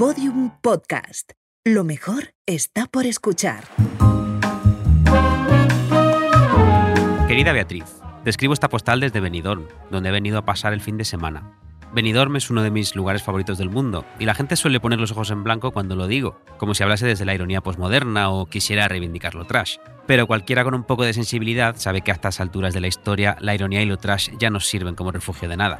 Podium Podcast. Lo mejor está por escuchar. Querida Beatriz, te escribo esta postal desde Benidorm, donde he venido a pasar el fin de semana. Benidorm es uno de mis lugares favoritos del mundo, y la gente suele poner los ojos en blanco cuando lo digo, como si hablase desde la ironía posmoderna o quisiera reivindicar lo trash. Pero cualquiera con un poco de sensibilidad sabe que a estas alturas de la historia la ironía y lo trash ya no sirven como refugio de nada.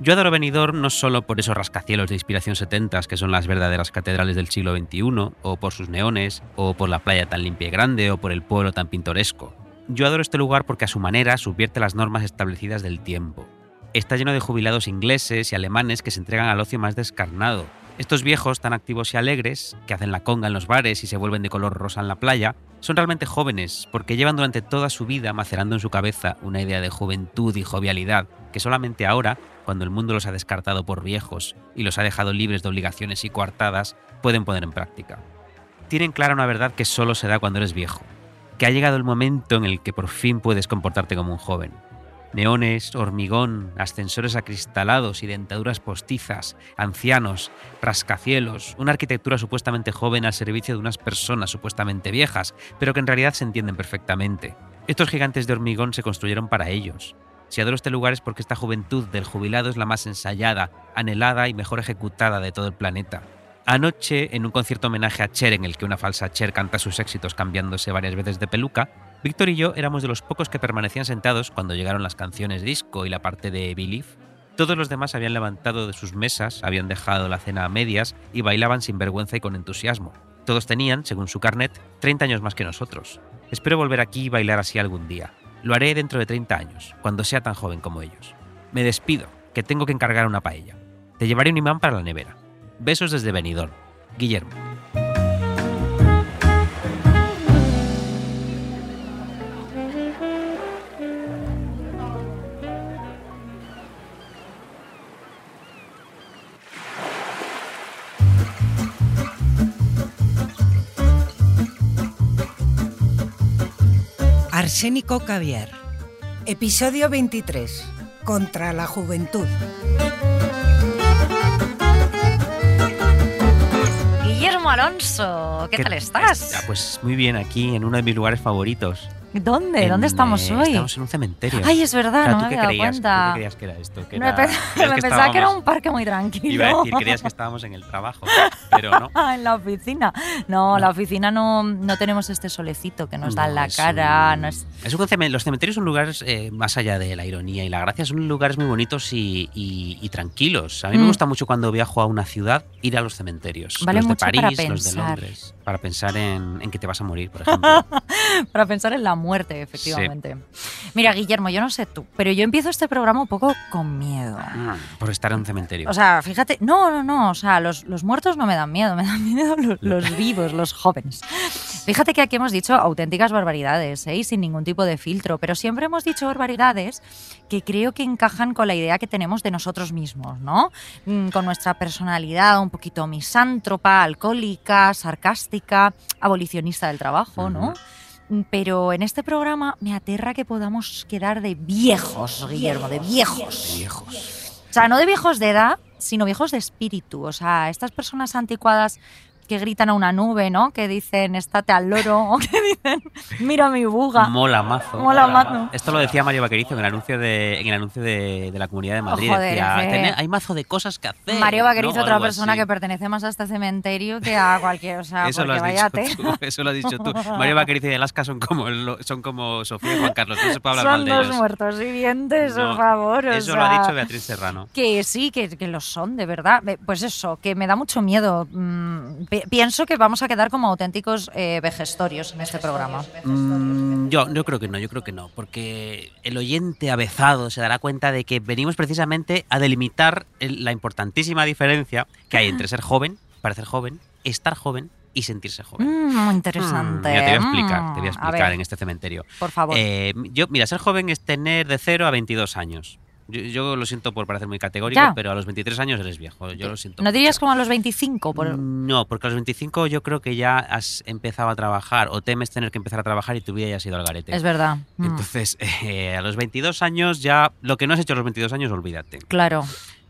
Yo adoro Benidorm no solo por esos rascacielos de inspiración 70 que son las verdaderas catedrales del siglo XXI, o por sus neones, o por la playa tan limpia y grande, o por el pueblo tan pintoresco. Yo adoro este lugar porque a su manera subvierte las normas establecidas del tiempo. Está lleno de jubilados ingleses y alemanes que se entregan al ocio más descarnado. Estos viejos tan activos y alegres, que hacen la conga en los bares y se vuelven de color rosa en la playa, son realmente jóvenes porque llevan durante toda su vida macerando en su cabeza una idea de juventud y jovialidad que solamente ahora, cuando el mundo los ha descartado por viejos y los ha dejado libres de obligaciones y coartadas, pueden poner en práctica. Tienen clara una verdad que solo se da cuando eres viejo, que ha llegado el momento en el que por fin puedes comportarte como un joven Neones, hormigón, ascensores acristalados y dentaduras postizas, ancianos, rascacielos, una arquitectura supuestamente joven al servicio de unas personas supuestamente viejas, pero que en realidad se entienden perfectamente. Estos gigantes de hormigón se construyeron para ellos. Si adoro este lugar es porque esta juventud del jubilado es la más ensayada, anhelada y mejor ejecutada de todo el planeta. Anoche, en un concierto homenaje a Cher en el que una falsa Cher canta sus éxitos cambiándose varias veces de peluca, Víctor y yo éramos de los pocos que permanecían sentados cuando llegaron las canciones disco y la parte de Believe. Todos los demás habían levantado de sus mesas, habían dejado la cena a medias y bailaban sin vergüenza y con entusiasmo. Todos tenían, según su carnet, 30 años más que nosotros. Espero volver aquí y bailar así algún día. Lo haré dentro de 30 años, cuando sea tan joven como ellos. Me despido, que tengo que encargar una paella. Te llevaré un imán para la nevera. Besos desde Benidorm. Guillermo. Arsénico Caviar. Episodio 23. Contra la juventud. Guillermo Alonso, ¿qué, tal estás? Ah, pues muy bien, aquí en uno de mis lugares favoritos. ¿Dónde? En, ¿Dónde estamos eh, hoy? Estamos en un cementerio. Ay, es verdad, Claro, no ¿tú me qué había creías? cuenta. ¿Tú qué creías que era esto? Que Me era- pe- me que pensaba que era un parque muy tranquilo. Iba a decir, creías que estábamos en el trabajo, pero no. En la oficina. No, la oficina no, no tenemos este solecito que nos da en No, la cara. un- no es- es un los cementerios son lugares, eh, más allá de la ironía y la gracia, son lugares muy bonitos y, y- y tranquilos. A mí me Mm. gusta mucho cuando viajo a una ciudad ir a los cementerios. Vale los de París, los de. Londres. Para pensar en, en que te vas a morir, por ejemplo. Para pensar en la muerte, efectivamente. Mira, Guillermo, yo no sé tú, pero yo empiezo este programa un poco con miedo. Mm, por estar en un cementerio. O sea, fíjate, no, no, no, o sea, los, los muertos no me dan miedo, me dan miedo los, los vivos, los jóvenes. Fíjate que aquí hemos dicho auténticas barbaridades, ¿eh? Sin ningún tipo de filtro, pero siempre hemos dicho barbaridades que creo que encajan con la idea que tenemos de nosotros mismos, ¿no? Mm, Con nuestra personalidad un poquito misántropa, alcohólica, sarcástica, abolicionista del trabajo, ¿no? Mm, Pero en este programa me aterra que podamos quedar de viejos, Guillermo, de viejos. viejos. O sea, no de viejos de edad, sino viejos de espíritu. O sea, estas personas anticuadas que gritan a una nube, ¿no? Que dicen, estate al loro, o que dicen, mira mi buga. Mola mazo. Mola mazo. Esto lo decía Mario Vaquerizo en el anuncio de, en el anuncio de, de la Comunidad de Madrid. Oh, joder, decía, es que- "Tené- hay mazo de cosas que hacer. Mario Vaquerizo, ¿no? otra persona así. que pertenece más a este cementerio que a cualquier, o sea, Eso lo has dicho tú. Eso lo has dicho tú. Mario Vaquerizo y Alaska son como, son como Sofía y Juan Carlos. No se puede hablar Son mal de dos ellos. muertos vivientes, No, por favor. o Eso lo ha dicho Beatriz Serrano. Que sí, que, que lo son, de verdad. Ve- Pues eso, que me da mucho miedo. Mm, pienso que vamos a quedar como auténticos eh, vejestorios en este programa. Mm, yo, yo creo que no, yo creo que no, porque el oyente avezado se dará cuenta de que venimos precisamente a delimitar el- la importantísima diferencia que hay entre ser joven, parecer joven, estar joven y sentirse joven. Mm, muy interesante. Mm, mira, te voy a explicar, te voy a explicar ver, en este cementerio. Por favor. Eh, yo, mira, ser joven es tener de 0 a 22 años. Yo, yo lo siento por parecer muy categórico, Ya. pero a los 23 años eres viejo. Yo lo siento. ¿No dirías mucho. como a los 25? Por... No, porque a los 25 yo creo que ya has empezado a trabajar o temes tener que empezar a trabajar y tu vida ya ha sido al garete. Es verdad. Mm, Entonces, eh, a los 22 años ya, lo que no has hecho a los 22 años, olvídate. claro.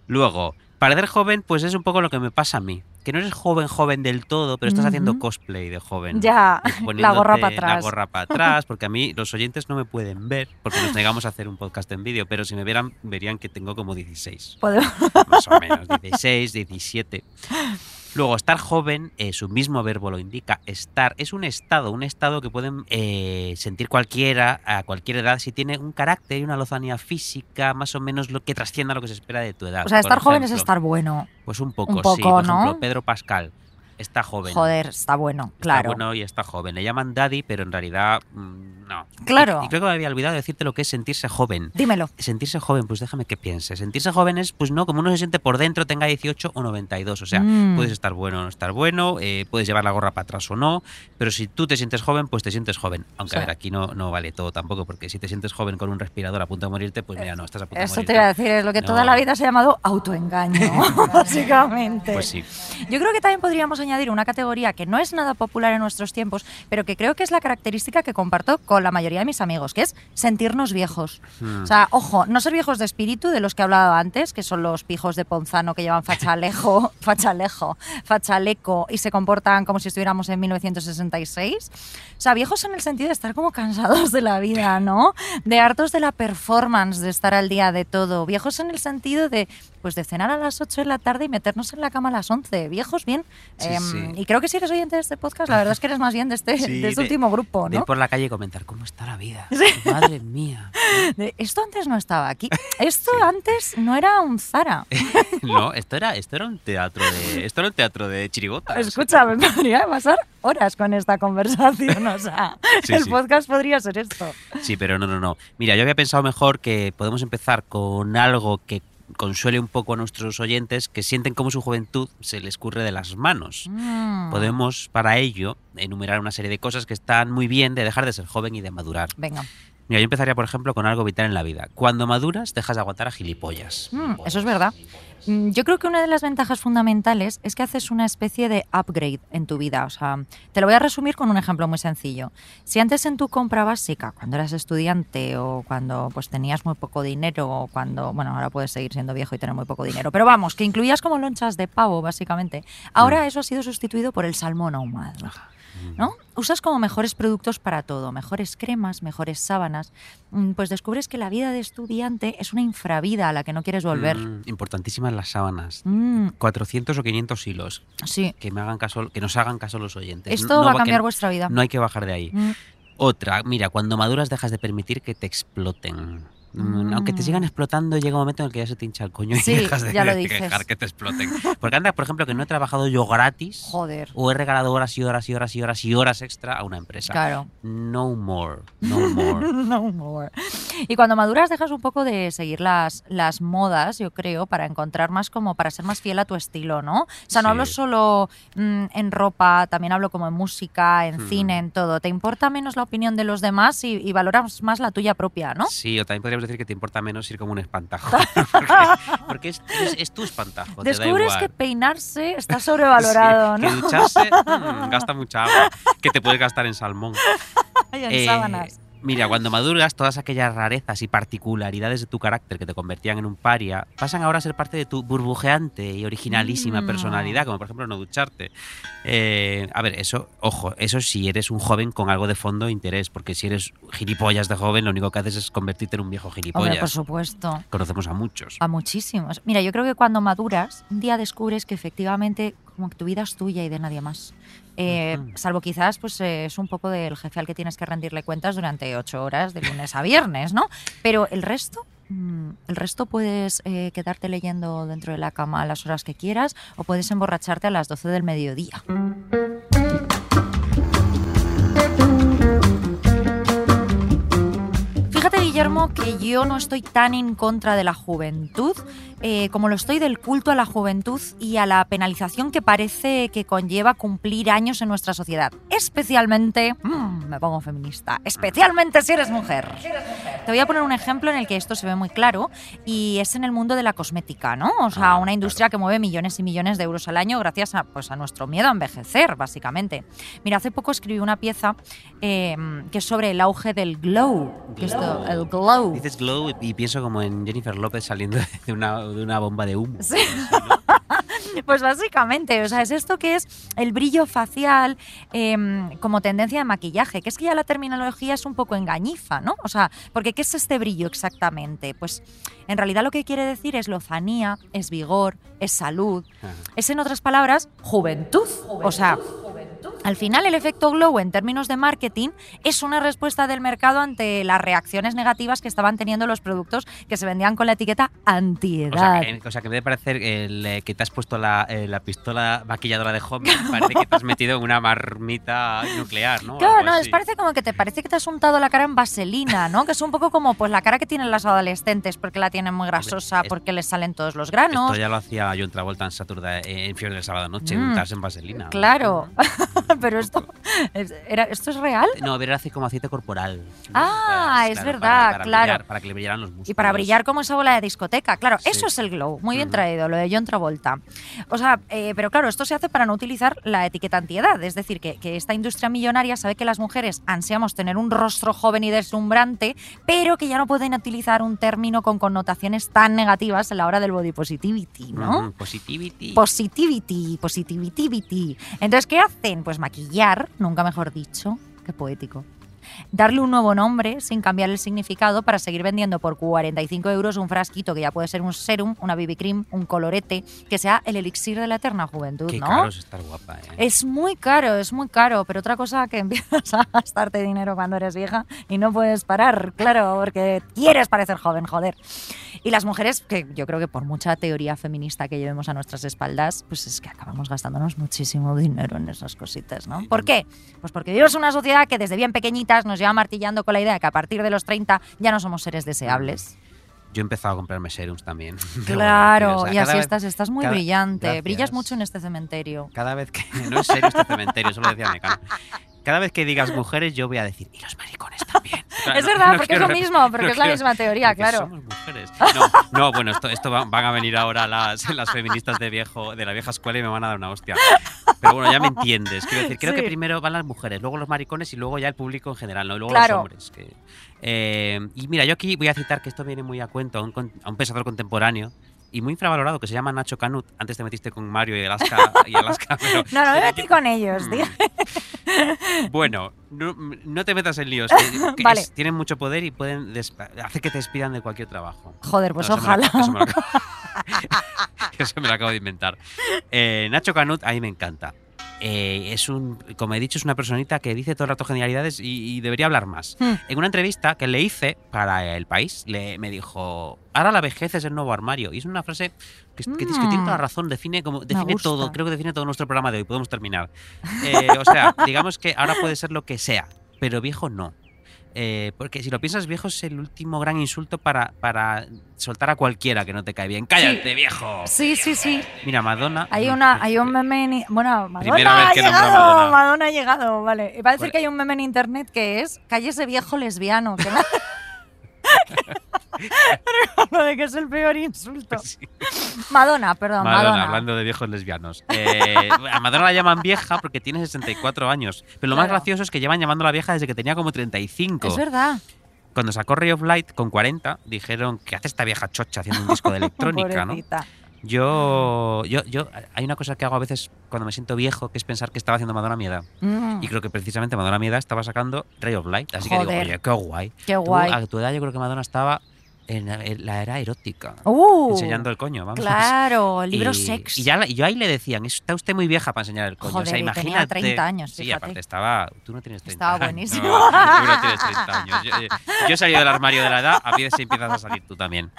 Luego, parecer joven, pues es un poco lo que me pasa a mí. Que no eres joven, joven del todo, pero estás haciendo cosplay de joven. Ya, la gorra para atrás. La gorra para atrás, porque a mí los oyentes no me pueden ver, porque nos negamos a hacer un podcast en vídeo, pero si me vieran, verían que tengo como 16, Podemos- más o menos, 16, 17. Luego, estar joven, eh, su mismo verbo lo indica, estar, es un estado, un estado que pueden eh, sentir cualquiera a cualquier edad si tiene un carácter y una lozanía física más o menos lo que trascienda lo que se espera de tu edad. O sea, estar joven es estar bueno. Pues un poco, Un poco, sí. Por ¿no? ejemplo, Pedro Pascal está joven. Joder, está bueno, Está claro. bueno y está joven. Le llaman daddy, pero en realidad mm, no. Claro. Y, y creo que me había olvidado decirte lo que es sentirse joven. Dímelo. Sentirse joven, pues déjame que piense. Sentirse joven es, pues no, como uno se siente por dentro, tenga 18 o 92. O sea, Mm. puedes estar bueno o no estar bueno, eh, puedes llevar la gorra para atrás o no, pero si tú te sientes joven, pues te sientes joven. Aunque, Sí. a ver, aquí no, no vale todo tampoco, porque si te sientes joven con un respirador a punto de morirte, pues mira, no, estás a punto de Eso morirte. te iba a decir, es lo que toda la vida se ha llamado autoengaño, básicamente. Pues sí. Yo creo que también podríamos añadir una categoría que no es nada popular en nuestros tiempos, pero que creo que es la característica que comparto con la mayoría de mis amigos, que es sentirnos viejos. Mm. O sea, ojo, no ser viejos de espíritu, de los que he hablado antes, que son los pijos de Ponzano que llevan fachalejo, fachalejo, fachaleco y se comportan como si estuviéramos en 1966. O sea, viejos en el sentido de estar como cansados de la vida, ¿no? De hartos de la performance, de estar al día de todo. Viejos en el sentido de, pues, de cenar a las 8 de la tarde y meternos en la cama a las 11. Viejos bien. Sí, Em, sí. Y creo que si eres oyente de este podcast, la verdad es que eres más bien de este, Sí, de este de- último grupo, De ir por la calle y comentar cómo está la vida. Madre mía. De, esto antes no estaba aquí. Esto antes no era un Zara. No, esto era, esto era un teatro de. Esto era un teatro de chirigotas. Escucha, me podría pasar horas con esta conversación. O sea, el podcast podría ser esto. Sí, pero no, no, no. Mira, yo había pensado mejor que podemos empezar con algo que consuele un poco a nuestros oyentes que sienten como su juventud se les escurre de las manos. Mm. Podemos, para ello, enumerar una serie de cosas que están muy bien de dejar de ser joven y de madurar. Venga, Mira, yo empezaría, por ejemplo, con algo vital en la vida. Cuando maduras, dejas de aguantar a gilipollas. Mm, eso es verdad. Mm, Yo creo que una de las ventajas fundamentales es que haces una especie de upgrade en tu vida. O sea, te lo voy a resumir con un ejemplo muy sencillo. Si antes en tu compra básica, cuando eras estudiante o cuando pues tenías muy poco dinero o cuando, bueno, ahora puedes seguir siendo viejo y tener muy poco dinero, pero vamos, que incluías como lonchas de pavo básicamente. Ahora eso ha sido sustituido por el salmón ahumado. ¿No? Usas como mejores productos para todo, mejores cremas, mejores sábanas. Mm, Pues descubres que la vida de estudiante es una infravida a la que no quieres volver. Mm, importantísimas las sábanas. Mm, 400 o 500 hilos. sí, Que, me hagan caso, que nos hagan caso los oyentes. esto No va a cambiar vuestra vida. No hay que bajar de ahí. Mm, Otra, mira, cuando maduras dejas de permitir que te exploten. Mm, Aunque te Mm. sigan explotando, llega un momento en el que ya se te hincha el coño y dejas de, ya lo de dices. dejar que te exploten. Porque anda, por ejemplo, que no he trabajado yo gratis Joder, o he regalado horas y horas y horas y horas y horas extra a una empresa. claro. No more, no more. No more. Y cuando maduras dejas un poco de seguir las, las modas, yo creo, para encontrar más como, para ser más fiel a tu estilo, ¿no? O sea, no Sí. hablo solo mm, en ropa, también hablo como en música, en Hmm. cine, en todo. Te importa menos la opinión de los demás y, y valoras más la tuya propia, ¿no? Sí, o también podríamos decir que te importa menos ir como un espantajo. porque porque es, es- es tu espantajo. Descubres que peinarse está sobrevalorado, Sí, ¿no? Que ducharse mm, gasta mucha agua que te puedes gastar en salmón. Y en Eh, sábanas. Mira, cuando maduras, todas aquellas rarezas y particularidades de tu carácter que te convertían en un paria pasan ahora a ser parte de tu burbujeante y originalísima Mm. personalidad, como por ejemplo no ducharte. Eh, a ver, eso, ojo, eso si eres un joven con algo de fondo e interés, porque si eres gilipollas de joven, lo único que haces es convertirte en un viejo Hombre, gilipollas. por supuesto. Conocemos a muchos. A muchísimos. Mira, yo creo que cuando maduras, un día descubres que efectivamente como que tu vida es tuya y de nadie más. Eh. Salvo quizás pues eh, es un poco del jefe al que tienes que rendirle cuentas durante ocho horas de lunes a viernes, ¿no? Pero el resto, mm, el resto puedes eh, quedarte leyendo dentro de la cama a las horas que quieras o puedes emborracharte a las 12 del mediodía. Fíjate, Guillermo, que yo no estoy tan en contra de la juventud eh, como lo estoy del culto a la juventud y a la penalización que parece que conlleva cumplir años en nuestra sociedad. Especialmente, mm, me pongo feminista, especialmente si eres mujer. Te voy a poner un ejemplo en el que esto se ve muy claro y es en el mundo de la cosmética, ¿no? O sea, Ah, una industria que mueve millones y millones de euros al año gracias a, pues, a nuestro miedo a envejecer, básicamente. Mira, hace poco escribí una pieza eh, que es sobre el auge del glow. que esto- el glow. Dices glow y pienso como en Jennifer López saliendo de una, de una bomba de humo. Sí. Pues básicamente, o sea, es esto que es el brillo facial em, como tendencia de maquillaje, que es que ya la terminología es un poco engañifa, ¿no? O sea, porque ¿qué es este brillo exactamente? Pues en realidad lo que quiere decir es lozanía, es vigor, es salud, Ajá. es en otras palabras juventud. O sea, al final el efecto glow en términos de marketing es una respuesta del mercado ante las reacciones negativas que estaban teniendo los productos que se vendían con la etiqueta O antiedad. sea, que, o sea, que en vez de parecer el, eh, que te has puesto la, eh, la pistola maquilladora de Homer, parece que te has metido en una marmita nuclear, ¿no? Claro, no, es parece como que te parece que te has untado la cara en vaselina, ¿no? Que es un poco como pues la cara que tienen las adolescentes porque la tienen muy grasosa, porque les salen todos los granos. Esto ya lo hacía John Travolta en Saturday, eh, en Fiebre del Sábado Noche, Mm. untarse en vaselina. Claro, pero esto es, era- ¿esto es real. No, era así como aceite corporal. ¿no? Ah, Pues, es claro, verdad, para- para claro. brillar, para que le brillaran los músculos. Y para brillar como esa bola de discoteca, claro, Sí. eso es el glow, muy bien traído, lo de John Travolta. O sea, eh, pero claro, esto se hace para no utilizar la etiqueta antiedad, es decir, que, que esta industria millonaria sabe que las mujeres ansiamos tener un rostro joven y deslumbrante, pero que ya no pueden utilizar un término con connotaciones tan negativas a la hora del body positivity, ¿no? Positivity. Positivity, positivity. Entonces, ¿qué hacen? Pues maquillar, nunca mejor dicho, qué poético. Darle un nuevo nombre sin cambiar el significado para seguir vendiendo por 45 euros un frasquito que ya puede ser un serum, una BB cream, un colorete, que sea el elixir de la eterna juventud, Qué ¿no? caro es estar guapa, ¿eh? Es muy caro, es muy caro, pero otra cosa que empiezas a gastarte dinero cuando eres vieja y no puedes parar, claro, porque quieres parecer joven, joder. Y las mujeres, que yo creo que por mucha teoría feminista que llevemos a nuestras espaldas, pues es que acabamos gastándonos muchísimo dinero en esas cositas, ¿no? ¿Por qué? Pues porque vivimos en una sociedad que desde bien pequeñitas nos lleva martillando con la idea de que a partir de los 30 ya no somos seres deseables. Yo he empezado a comprarme serums también. Claro, o sea, y así vez- estás, estás muy cada- brillante, Gracias. brillas mucho en este cementerio. Cada vez que. No es serio este cementerio, eso lo decía Mecano. Cada vez que digas mujeres, yo voy a decir, y los maricones también. Claro, Es no- verdad, no porque es lo quiero- mismo, porque no es la quiero- misma teoría, claro. Somos mujeres. No, no, bueno, esto, esto va- van a venir ahora las, las feministas de viejo de la vieja escuela y me van a dar una hostia. Pero bueno, ya me entiendes. Quiero decir, creo Sí. que primero van las mujeres, luego los maricones y luego ya el público en general, ¿no? Y luego Claro. los hombres. que- eh, y mira, yo aquí voy a citar que esto viene muy a cuento a un, a un pensador contemporáneo y muy infravalorado que se llama Nacho Canut. Antes te metiste con Mario y Alaska, y Alaska pero No, no me metí con ellos, Mm. tío. bueno, no, no te metas en líos. que- que Vale. es- tienen mucho poder y pueden hacer que te despidan de cualquier trabajo. Joder, pues No, ojalá. eso me lo acabo- Eso me lo acabo de inventar. Eh, Nacho Canut, a mí me encanta. Eh, es un, como he dicho, es una personita que dice todo el rato genialidades y, y debería hablar más. Hmm. En una entrevista que le hice para El País, le, me dijo, ahora la vejez es el nuevo armario. Y es una frase que, que- que tiene toda la Mm. razón, define, como, define todo, creo que define todo nuestro programa de hoy, podemos terminar. Eh, o sea, digamos que ahora puede ser lo que sea, pero viejo no. Eh, porque si lo piensas, viejo es el último gran insulto para, para soltar a cualquiera que no te cae bien. ¡Cállate, viejo! Sí, sí, sí. Mira, Madonna. Hay una, hay un meme en, bueno, Madonna ha llegado, Madonna. Madonna ha llegado, vale. Y parece Bueno. que hay un meme en internet que es cállese viejo lesbiano, que Lo de que es el peor insulto. Sí. Madonna, perdón, Madonna, Madonna. hablando de viejos lesbianos. Eh, a Madonna la llaman vieja porque tiene 64 años. Pero lo más gracioso es que llevan llamándola vieja desde que tenía como 35. Es verdad. Cuando sacó Ray of Light con 40, dijeron que hace esta vieja chocha haciendo un disco de electrónica, ¿no? Yo, yo, yo, hay una cosa que hago a veces cuando me siento viejo, que es pensar que estaba haciendo Madonna a mi edad. Mm, Y creo que precisamente Madonna a mi edad estaba sacando Ray of Light. Así que Joder. digo, oye, qué guay. qué Tú, guay. a tu edad yo creo que Madonna estaba en la- era erótica. Uh, enseñando el coño, vamos. Claro, libro y, sex. Y, ya, y yo ahí le decían, está usted muy vieja para enseñar el coño. o Joder, sea, y tenía imagínate. 30 años, Sí, aparte estaba. Tú no tienes 30 Estaba años. buenísimo. No, tú no tienes 30 años. Yo, yo- yo he salido del armario de la edad, a si empiezas a salir tú también.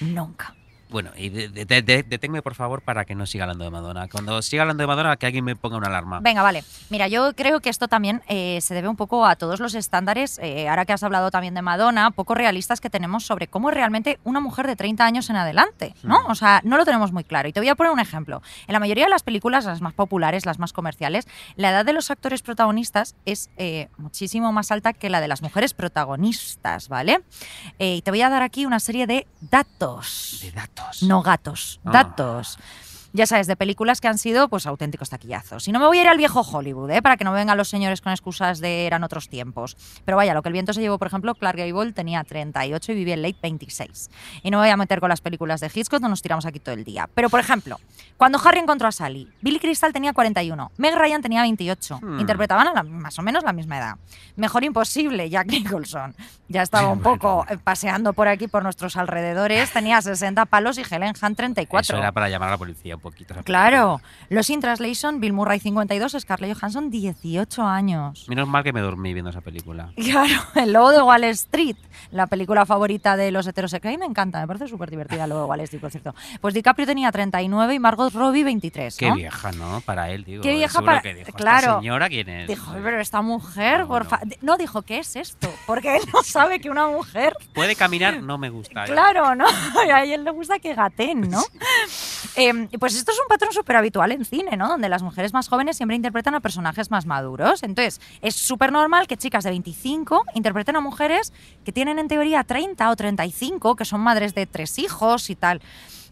Nunca. Bueno, y de- de- de- de- deténme por favor para que no siga hablando de Madonna. Cuando siga hablando de Madonna, que alguien me ponga una alarma. Venga, vale. Mira, yo creo que esto también eh, se debe un poco a todos los estándares, eh, ahora que has hablado también de Madonna, poco realistas que tenemos sobre cómo es realmente una mujer de 30 años en adelante, ¿no? Hmm. O sea, no lo tenemos muy claro. Y te voy a poner un ejemplo. En la mayoría de las películas, las más populares, las más comerciales, la edad de los actores protagonistas es eh, muchísimo más alta que la de las mujeres protagonistas, ¿vale? Eh, y te voy a dar aquí una serie de datos. De datos. No gatos, Ah. datos. Ya sabes, de películas que han sido pues auténticos taquillazos. Y no me voy a ir al viejo Hollywood, ¿eh? para que no vengan los señores con excusas de eran otros tiempos. Pero vaya, lo que el viento se llevó, por ejemplo, Clark Gable tenía 38 y vivía en late 26. Y no me voy a meter con las películas de Hitchcock, no nos tiramos aquí todo el día. Pero, por ejemplo, cuando Harry encontró a Sally, Billy Crystal tenía 41, Meg Ryan tenía 28. Hmm. Interpretaban a la- más o menos la misma edad. Mejor imposible, Jack Nicholson. Ya estaba un poco eh, paseando por aquí, por nuestros alrededores. Tenía 60 palos y Helen Hunt 34. Eso era para llamar a la policía Claro. Los In Translation, Bill Murray 52, Scarlett Johansson 18 años. Menos mal que me dormí viendo esa película. Claro, El Lobo de Wall Street, la película favorita de los heterosexuales. A mí me encanta, me parece súper divertida El Lobo de Wall Street, por cierto. Pues DiCaprio tenía 39 y Margot Robbie 23. Qué ¿no? vieja, ¿no? Para él, digo. Qué vieja para- que dijo, ¿esta claro. señora quién es? Dijo, pero esta mujer, No, por no. fa-". No, dijo, ¿qué es esto? Porque él no sabe que una mujer Puede caminar, no me gusta. ¿eh? Claro, ¿no? A él le gusta que gaten, ¿no? Eh, pues esto es un patrón súper habitual en cine, ¿no? Donde las mujeres más jóvenes siempre interpretan a personajes más maduros. Entonces, es súper normal que chicas de 25 interpreten a mujeres que tienen en teoría 30 o 35, que son madres de tres hijos y tal.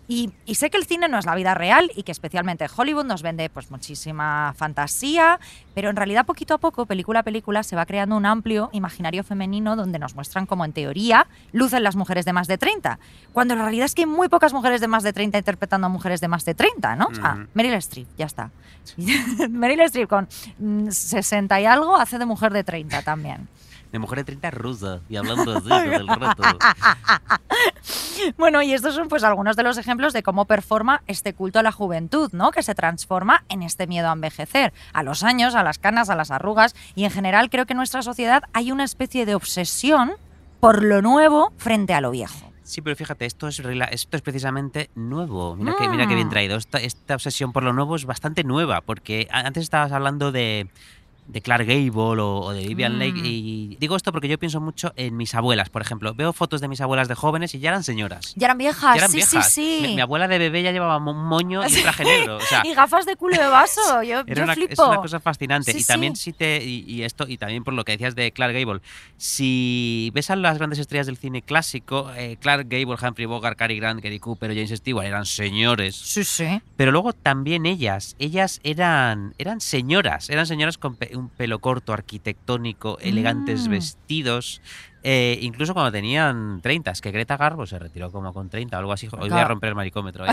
Y, y sé que el cine no es la vida real y que especialmente Hollywood nos vende pues muchísima fantasía, pero en realidad poquito a poco, película a película, se va creando un amplio imaginario femenino donde nos muestran como en teoría lucen las mujeres de más de 30, cuando la realidad es que hay muy pocas mujeres de más de 30 interpretando a mujeres de más de 30, ¿no? O sea. Meryl Streep, ya está. Meryl Streep con mm, 60 y algo hace de mujer de 30 también. De mujer de 30 rusa y hablando así todo el rato. Bueno, y estos son pues algunos de los ejemplos de cómo performa este culto a la juventud, ¿no? Que se transforma en este miedo a envejecer, a los años, a las canas, a las arrugas y en general creo que en nuestra sociedad hay una especie de obsesión por lo nuevo frente a lo viejo. Sí, pero fíjate, esto es, rela- esto es precisamente nuevo. Mira, que, mira qué bien Mm. traído. Esta, esta obsesión por lo nuevo es bastante nueva, porque antes estabas hablando de, de Clark Gable o, o de Vivian Mm. Lake, y digo esto porque yo pienso mucho en mis abuelas, por ejemplo. Veo fotos de mis abuelas de jóvenes y ya eran señoras. Ya eran viejas, Ya eran sí, viejas. sí, sí. Mi, mi abuela de bebé ya llevaba un moño y un traje negro. O sea, y gafas de culo de vaso, yo, Era yo una, flipo. es una cosa fascinante. Sí, y también sí. si te. Y, y esto, y también por lo que decías de Clark Gable. Si ves a las grandes estrellas del cine clásico, eh, Clark Gable, Humphrey Bogart, Cary Grant, Gary Cooper James Stewart eran señores. Sí, sí. Pero luego también ellas, ellas eran, eran señoras, eran señoras con un pelo corto, arquitectónico, elegantes Mm. vestidos. eh, incluso cuando tenían 30, es que Greta Garbo se retiró como con 30 o algo así. Hoy voy a romper el maricómetro. ¿eh?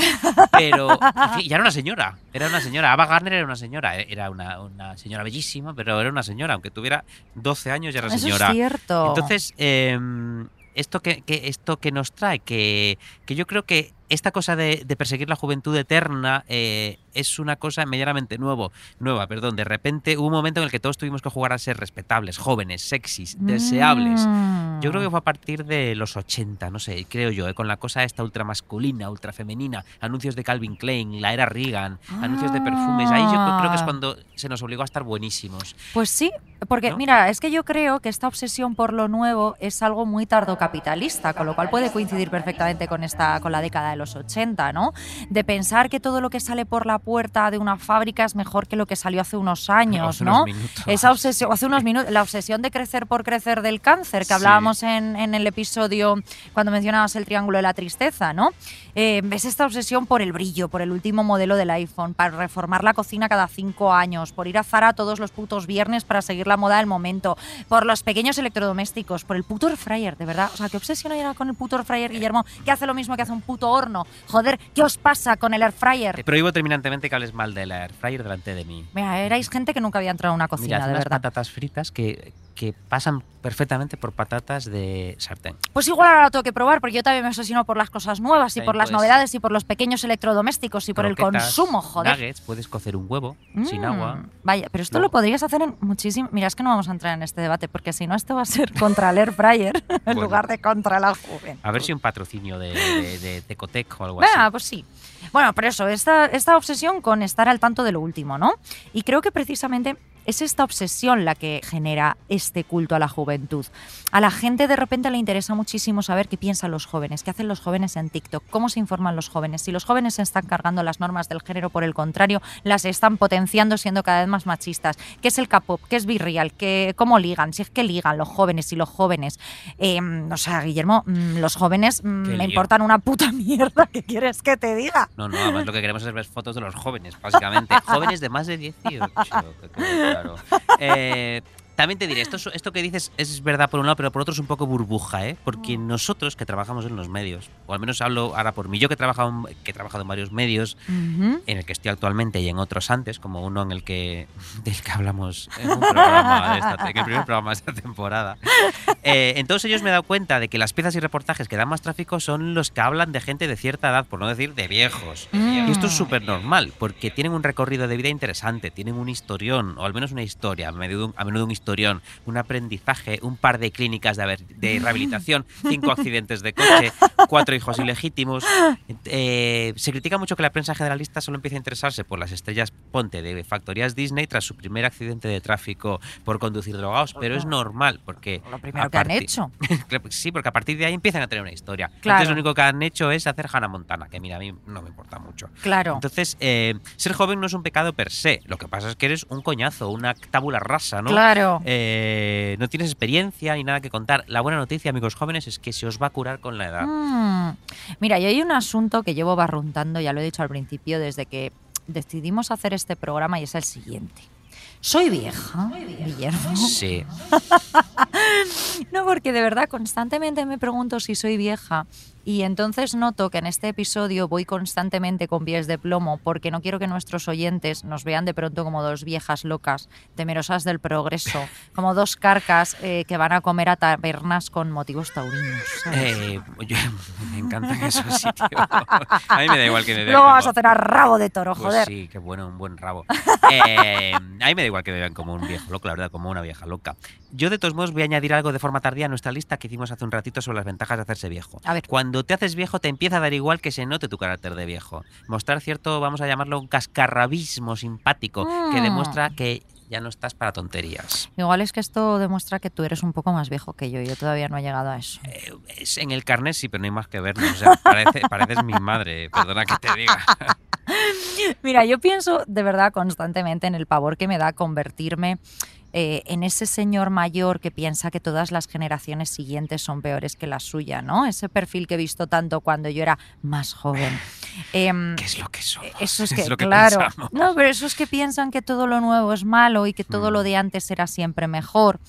Pero ya era una señora, era una señora. Ava Gardner era una señora, eh, era una, una señora bellísima, pero era una señora, aunque tuviera 12 años ya era Eso señora. es cierto. Entonces, em, esto que, que- esto que nos trae, que, que yo creo que esta cosa de, de perseguir la juventud eterna eh, es una cosa medianamente nuevo, nueva. Perdón, de repente hubo un momento en el que todos tuvimos que jugar a ser respetables, jóvenes, sexys, deseables. Mm. Yo creo que fue a partir de los 80, no sé, creo yo, eh, con la cosa esta ultra masculina, ultra femenina, anuncios de Calvin Klein, la era Reagan, anuncios de perfumes. Ahí yo creo- que es Ah. cuando se nos obligó a estar buenísimos. Pues sí, porque ¿No? mira, es que yo creo que esta obsesión por lo nuevo es algo muy tardocapitalista, con lo cual puede coincidir perfectamente con esta con la década de los 80, ¿no? De pensar que todo lo que sale por la puerta de una fábrica es mejor que lo que salió hace unos años, ¿no? unos. Esa obsesión, hace unos minutos, la obsesión de crecer por crecer del cáncer, que Sí. hablábamos en, en el episodio cuando mencionabas el triángulo de la tristeza, ¿no? Eh, es esta obsesión por el brillo, por el último modelo del iPhone, para reformar la cocina cada cinco años, por ir a Zara todos los putos viernes para seguir la moda del momento, por los pequeños electrodomésticos, por el puto air fryer, de verdad. O sea, ¿qué obsesión hay ahora con el puto air fryer, Guillermo? Que hace lo mismo que hace un puto horno. Joder, ¿qué os pasa con el air Te fryer? prohíbo terminantemente que hables mal de la air fryer delante de mí. Mira, erais gente que nunca había entrado a una Mira, cocina, hace de unas verdad. patatas fritas que, que pasan perfectamente por patatas de sartén. Pues igual ahora lo tengo que probar, porque yo también me obsesiono por las cosas nuevas y por las puedes- novedades y por los pequeños electrodomésticos y por el consumo, joder. Nuggets, puedes cocer un huevo sin Mm, agua. Vaya, pero esto No. lo podrías hacer en muchísimo. Mira, es que no vamos a entrar en este debate, porque si no, esto va a ser contra el air fryer en Bueno. lugar de contra la juventud. A ver si un patrocinio de, de, de Tecotec o algo así. pues sí. Bueno, pero eso, esta, esta obsesión con estar al tanto de lo último, ¿no? Y creo que precisamente es esta obsesión la que genera este culto a la juventud. A la gente de repente le interesa muchísimo saber qué piensan los jóvenes, qué hacen los jóvenes en TikTok, cómo se informan los jóvenes, si los jóvenes se están cargando las normas del género, por el contrario, las están potenciando siendo cada vez más machistas, qué es el K-pop, qué es Virreal, qué, cómo ligan, si es que ligan los jóvenes y los jóvenes. Eh, o sea, Guillermo, mm, los jóvenes mm, me importan una puta mierda, ¿qué quieres que te diga? No, no, además lo que queremos es ver fotos de los jóvenes, básicamente. jóvenes de más de 18. Que quede claro. Eh, también te diré, esto, es- esto que dices es verdad por un lado, pero por otro es un poco burbuja, ¿eh? Porque nosotros que trabajamos en los medios, o al menos hablo ahora por mí, yo que he trabajado, en- que he trabajado en varios medios, en el que estoy actualmente y en otros antes, como uno en el que del que hablamos en, un programa de esta, en el primer programa de esta temporada. Eh, en todos ellos me he dado cuenta de que las piezas y reportajes que dan más tráfico son los que hablan de gente de cierta edad, por no decir de viejos. Mm. Y esto es súper normal, porque tienen un recorrido de vida interesante, tienen un historión, o al menos una historia, a menudo, a menudo un historión, un aprendizaje, un par de clínicas de, rehabilitación, cinco accidentes de coche, cuatro hijos ilegítimos. Eh, se critica mucho que la prensa generalista solo empiece a interesarse por las estrellas ponte de factorías Disney tras su primer accidente de tráfico por conducir drogados, pero es normal, porque... Lo primero que han hecho. Sí, porque a partir de ahí empiezan a tener una historia. Claro. Entonces lo único que han hecho es hacer Hannah Montana, que mira, a mí no me importa mucho. Claro. Entonces, eh, ser joven no es un pecado per se. Lo que pasa es que eres un coñazo, una tabula rasa, ¿no? Claro. Eh, no tienes experiencia ni nada que contar. La buena noticia, amigos jóvenes, es que se os va a curar con la edad. Mm. Mira, y hay un asunto que llevo barruntando, ya lo he dicho al principio, desde que decidimos hacer este programa y es el siguiente. Soy vieja, Guillermo. Sí. No, porque de verdad constantemente me pregunto si soy vieja y entonces noto que en este episodio voy constantemente con pies de plomo porque no quiero que nuestros oyentes nos vean de pronto como dos viejas locas, temerosas del progreso, como dos carcas eh, que van a comer a tabernas con motivos taurinos. Eh, yo- me encantan esos sitios. A mí me da igual que me vean Luego como- a cenar rabo de toro, Pues joder. sí, qué bueno, un buen rabo. Eh, a mí me da igual que me vean como un viejo loco, la verdad, como una vieja loca. Yo, de todos modos, voy a añadir algo de forma tardía a nuestra lista que hicimos hace un ratito sobre las ventajas de hacerse viejo. A ver. Cuando te haces viejo, te empieza a dar igual que se note tu carácter de viejo. Mostrar cierto, vamos a llamarlo, un cascarrabismo simpático que Mm. demuestra que ya no estás para tonterías. Igual es que esto demuestra que tú eres un poco más viejo que yo. Yo todavía no he llegado a eso. Eh, es en el carnet sí, pero no hay más que vernos. O sea, parece- pareces mi madre, perdona que te diga. Mira, yo pienso de verdad constantemente en el pavor que me da convertirme eh, en ese señor mayor que piensa que todas las generaciones siguientes son peores que la suya, ¿no? Ese perfil que he visto tanto cuando yo era más joven. Em, ¿Qué es lo que somos? eso es que, lo que claro. pensamos. No, pero eso es que piensan que todo lo nuevo es malo y que todo Mm. lo de antes era siempre mejor.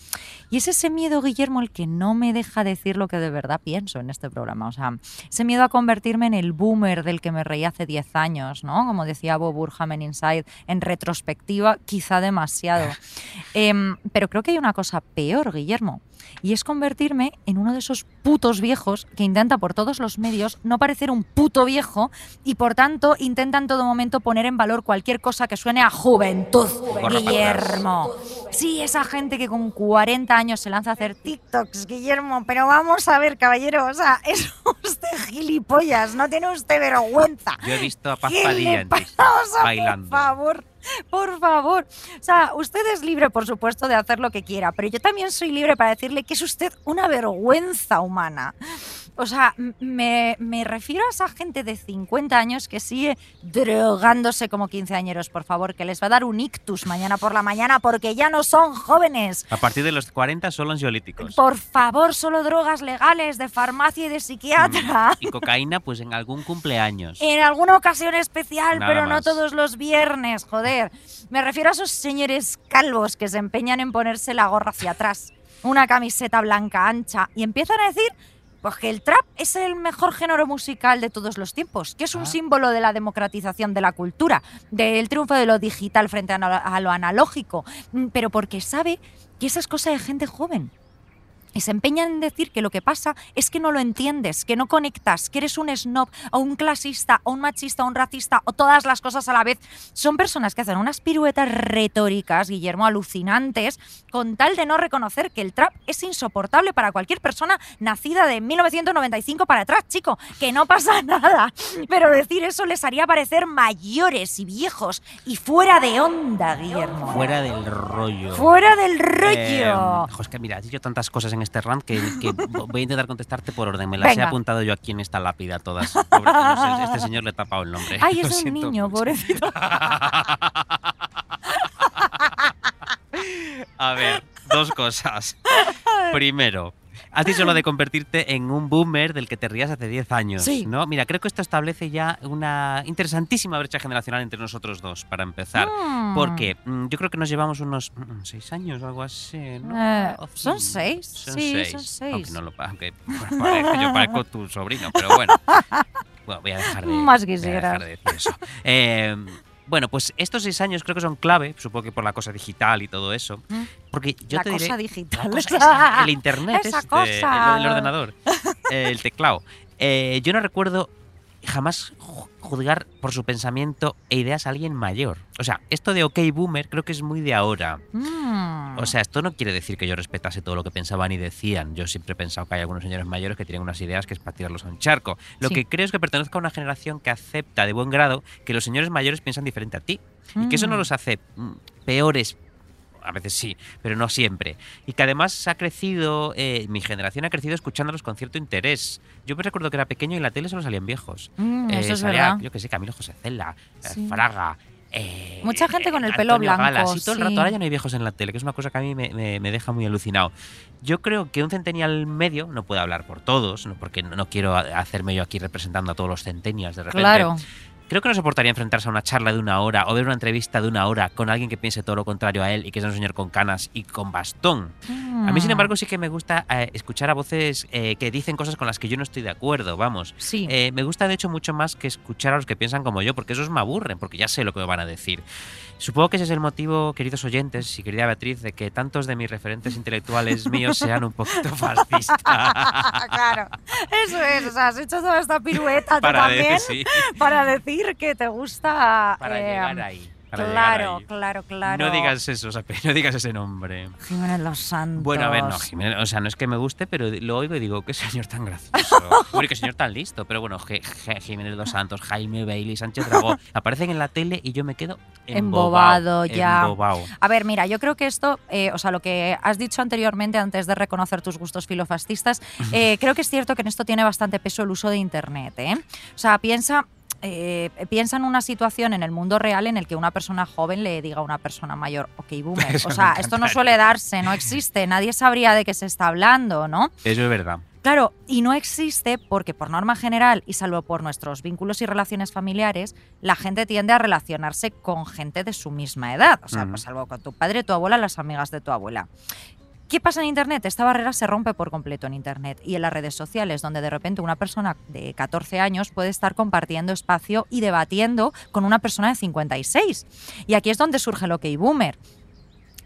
Y es ese miedo, Guillermo, el que no me deja decir lo que de verdad pienso en este programa. O sea, ese miedo a convertirme en el boomer del que me reí hace 10 años, ¿no? Como decía Bob Burham en Inside, en retrospectiva, quizá demasiado. Em, pero creo que hay una cosa peor, Guillermo. Y es convertirme en uno de esos putos viejos que intenta por todos los medios no parecer un puto viejo y por tanto intenta en todo momento poner en valor cualquier cosa que suene a juventud, Guillermo. Sí, esa gente que con 40 años se lanza a hacer TikToks, Guillermo, pero vamos a ver, caballero, o sea, es usted gilipollas, no tiene usted vergüenza. Yo he visto a Paz ¿Qué Padilla bailando. Por favor, por favor. O sea, usted es libre, por supuesto, de hacer lo que quiera, pero yo también soy libre para decirle que es usted una vergüenza humana. O sea, me, me refiero a esa gente de 50 años que sigue drogándose como quinceañeros, por favor, que les va a dar un ictus mañana por la mañana porque ya no son jóvenes. A partir de los 40 solo ansiolíticos. Por favor, solo drogas legales de farmacia y de psiquiatra. Y cocaína, pues en algún cumpleaños. En alguna ocasión especial, Nada pero no todos los viernes, joder. Me refiero a esos señores calvos que se empeñan en ponerse la gorra hacia atrás, una camiseta blanca ancha y empiezan a decir pues que el trap es el mejor género musical de todos los tiempos, que es un Ah. símbolo de la democratización de la cultura, del triunfo de lo digital frente a lo analógico, mm, pero porque sabe que esa es cosa de gente joven. Y se empeñan en decir que lo que pasa es que no lo entiendes, que no conectas, que eres un snob o un clasista o un machista o un racista o todas las cosas a la vez. Son personas que hacen unas piruetas retóricas, Guillermo, alucinantes, con tal de no reconocer que el trap es insoportable para cualquier persona nacida de 1995 para atrás, chico, que no pasa nada. Pero decir eso les haría parecer mayores y viejos y fuera de onda, Guillermo. Fuera del rollo. Fuera del Eh, rollo. jo, es que mira, has dicho tantas cosas en este rant que, que voy a intentar contestarte por orden. Me las he apuntado yo aquí en esta lápida todas. Pobre- no sé, este señor le he tapado el nombre. Ay, Lo es un niño, mucho. pobrecito. A ver, dos cosas. Primero, has dicho lo de convertirte en un boomer del que te rías hace 10 años, Sí. ¿no? Mira, creo que esto establece ya una interesantísima brecha generacional entre nosotros dos, para empezar. Mm. Porque mm, yo creo que nos llevamos unos 6 años o algo así, ¿no? Eh, son sí, seis, Son sí, seis. son seis. Aunque no lo aunque bueno, yo parezco tu sobrino, pero bueno. Bueno, voy a dejar de, Más voy a dejar de decir eso. Eh, bueno, pues estos seis años creo que son clave, supongo que por la cosa digital y todo eso. Mm. Porque yo la te cosa diré, digital. la cosa esa, el internet, Esa este, cosa. el, el ordenador, el teclado. Eh, yo no recuerdo jamás ju- juzgar por su pensamiento e ideas a alguien mayor. O sea, esto de OK Boomer creo que es muy de ahora. Mm. O sea, esto no quiere decir que yo respetase todo lo que pensaban y decían. Yo siempre he pensado que hay algunos señores mayores que tienen unas ideas que es para tirarlos a un charco. Lo Sí. que creo es que pertenezco a una generación que acepta de buen grado que los señores mayores piensan diferente a ti. Y que eso no Mm. los hace mm, peores. A veces sí, pero no siempre. Y que además ha crecido, eh, mi generación ha crecido escuchándolos con cierto interés. Yo me recuerdo que era pequeño y en la tele solo salían viejos. Mm, Eh, eso es salía, verdad. Yo que sé, Camilo José Cela, eh, Sí. Fraga. eh, Mucha gente con el eh, pelo Antonio blanco, Gala, sí, todo el sí. rato. Ahora ya no hay viejos en la tele, que es una cosa que a mí me, me- me deja muy alucinado. Yo creo que un centennial medio, no puedo hablar por todos, no, porque no, no quiero hacerme yo aquí representando a todos los centenials de repente. Claro. Creo que no soportaría enfrentarse a una charla de una hora o ver una entrevista de una hora con alguien que piense todo lo contrario a él y que sea un señor con canas y con bastón. A mí, sin Mm. embargo, sí que me gusta eh, escuchar a voces eh, que dicen cosas con las que yo no estoy de acuerdo, vamos. Sí. Eh, me gusta, de hecho, mucho más que escuchar a los que piensan como yo, porque esos me aburren, porque ya sé lo que me van a decir. Supongo que ese es el motivo, queridos oyentes y querida Beatriz, de que tantos de mis referentes intelectuales míos sean un poquito fascistas. claro. Eso es. O sea, has hecho toda esta pirueta tú Para también decir, sí, para decir que te gusta. para eh, llegar ahí. Para Claro, claro, claro. No digas eso, Sape, no digas ese nombre. Jiménez Los Santos. Bueno, a ver, no, Jiménez, o sea, no es que me guste, pero lo oigo y digo, qué señor tan gracioso. Qué señor tan listo. Pero bueno, Jiménez Dos Santos, Jaime Bailey, Sánchez Dragó, aparecen en la tele y yo me quedo Embobado, embobado. ya. embobado. A ver, mira, yo creo que esto, eh, o sea, lo que has dicho anteriormente antes de reconocer tus gustos filofascistas, eh, creo que es cierto que en esto tiene bastante peso el uso de Internet. ¿eh? O sea, piensa... eh, piensa en una situación en el mundo real en el que una persona joven le diga a una persona mayor, ok, boomer. Eso O sea, esto no suele darse, no existe, nadie sabría de qué se está hablando, ¿no? Eso es verdad. Claro, y no existe porque por norma general y salvo por nuestros vínculos y relaciones familiares, la gente tiende a relacionarse con gente de su misma edad. O sea, pues salvo con tu padre, tu abuela, las amigas de tu abuela. ¿Qué pasa en Internet? Esta barrera se rompe por completo en Internet y en las redes sociales, donde de repente una persona de 14 años puede estar compartiendo espacio y debatiendo con una persona de 56. Y aquí es donde surge lo que boomer.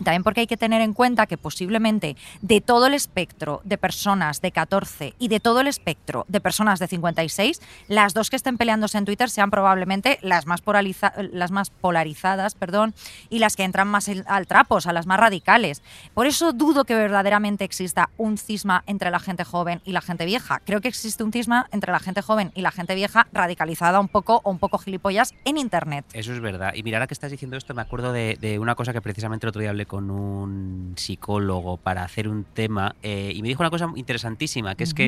También porque hay que tener en cuenta que posiblemente de todo el espectro de personas de 14 y de todo el espectro de personas de 56, las dos que estén peleándose en Twitter sean probablemente las más, polariza- las más polarizadas perdón, y las que entran más al trapo, o sea, las más radicales. Por eso dudo que verdaderamente exista un cisma entre la gente joven y la gente vieja. Creo que existe un cisma entre la gente joven y la gente vieja radicalizada un poco o un poco gilipollas en Internet. Eso es verdad. Y mira, ahora que estás diciendo esto, me acuerdo de, de una cosa que precisamente el otro día hablé con un psicólogo para hacer un tema eh, y me dijo una cosa interesantísima, que es que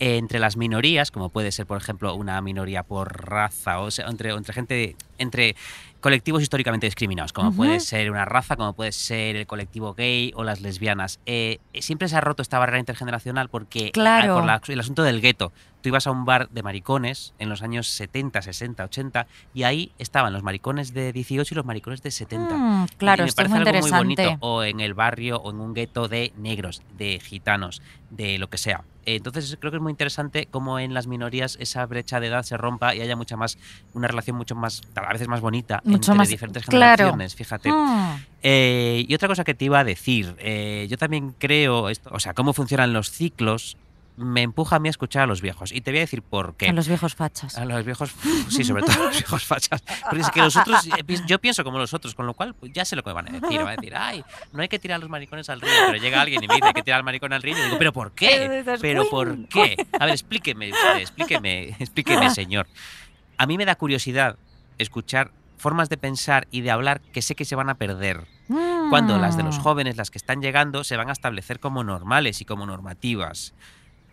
eh, entre las minorías, como puede ser, por ejemplo, una minoría por raza, o sea, entre, entre gente, entre colectivos históricamente discriminados, como puede ser una raza, como puede ser el colectivo gay o las lesbianas. Eh, siempre se ha roto esta barrera intergeneracional porque Claro. ah, por la- el asunto del gueto. Tú ibas a un bar de maricones en los años 70, 60, 80 y ahí estaban los maricones de 18 y los maricones de 70. Mm, claro, Y me esto es parece muy algo muy interesante. bonito. O en el barrio o en un gueto de negros, de gitanos, de lo que sea. Entonces creo que es muy interesante cómo en las minorías esa brecha de edad se rompa y haya mucha más, una relación mucho más cada vez es más bonita Mucho entre más- diferentes claro. generaciones, fíjate. Mm. Eh, y otra cosa que te iba a decir, eh, yo también creo, esto, o sea, cómo funcionan los ciclos, me empuja a mí a escuchar a los viejos. Y te voy a decir por qué. A los viejos fachas. A los viejos, sí, sobre todo a los viejos fachas. Porque es que los otros, eh, yo pienso como los otros, con lo cual pues, ya sé lo que me van a decir. Van a decir, ay, no hay que tirar los maricones al río. Pero llega alguien y me dice, hay que tirar al maricón al río. Y digo, ¿pero por qué? ¿Pero "Cuin, por qué? A ver, explíqueme usted, explíqueme, explíqueme, señor. A mí me da curiosidad escuchar formas de pensar y de hablar que sé que se van a perder. Cuando las de los Mm. jóvenes, las que están llegando, se van a establecer como normales y como normativas.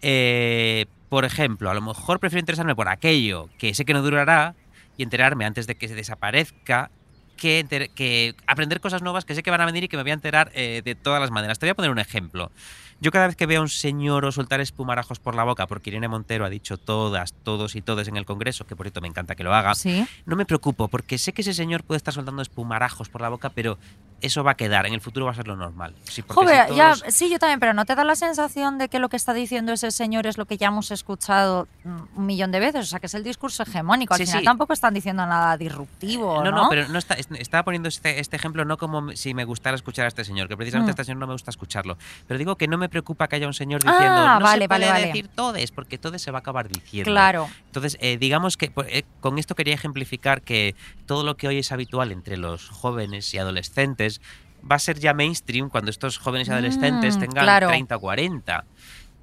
Eh, por ejemplo, a lo mejor prefiero interesarme por aquello que sé que no durará y enterarme antes de que se desaparezca que, aprender cosas nuevas que sé que van a venir y que me voy a enterar eh, de todas las maneras. Te voy a poner un ejemplo. Yo cada vez que veo a un señor o soltar espumarajos por la boca, porque Irene Montero ha dicho todas, todos y todos en el Congreso, que por cierto me encanta que lo haga, Sí. no me preocupo, porque sé que ese señor puede estar soltando espumarajos por la boca, pero eso va a quedar, en el futuro va a ser lo normal. Sí, Joder, si ya, sí, yo también, pero ¿no te da la sensación de que lo que está diciendo ese señor es lo que ya hemos escuchado mm, un millón de veces? O sea, que es el discurso hegemónico. Al Sí, final sí. tampoco están diciendo nada disruptivo, ¿no? No, no, pero no está, est- estaba poniendo este, este ejemplo no como si me gustara escuchar a este señor, que precisamente Mm. este señor no me gusta escucharlo. Pero digo que no me preocupa que haya un señor Ah, diciendo, no vale, se vale, puede vale. decir todes, porque todes se va a acabar diciendo. Claro. Entonces, eh, digamos que pues, eh, con esto quería ejemplificar que todo lo que hoy es habitual entre los jóvenes y adolescentes va a ser ya mainstream cuando estos jóvenes y adolescentes Mm, tengan claro. 30 o 40.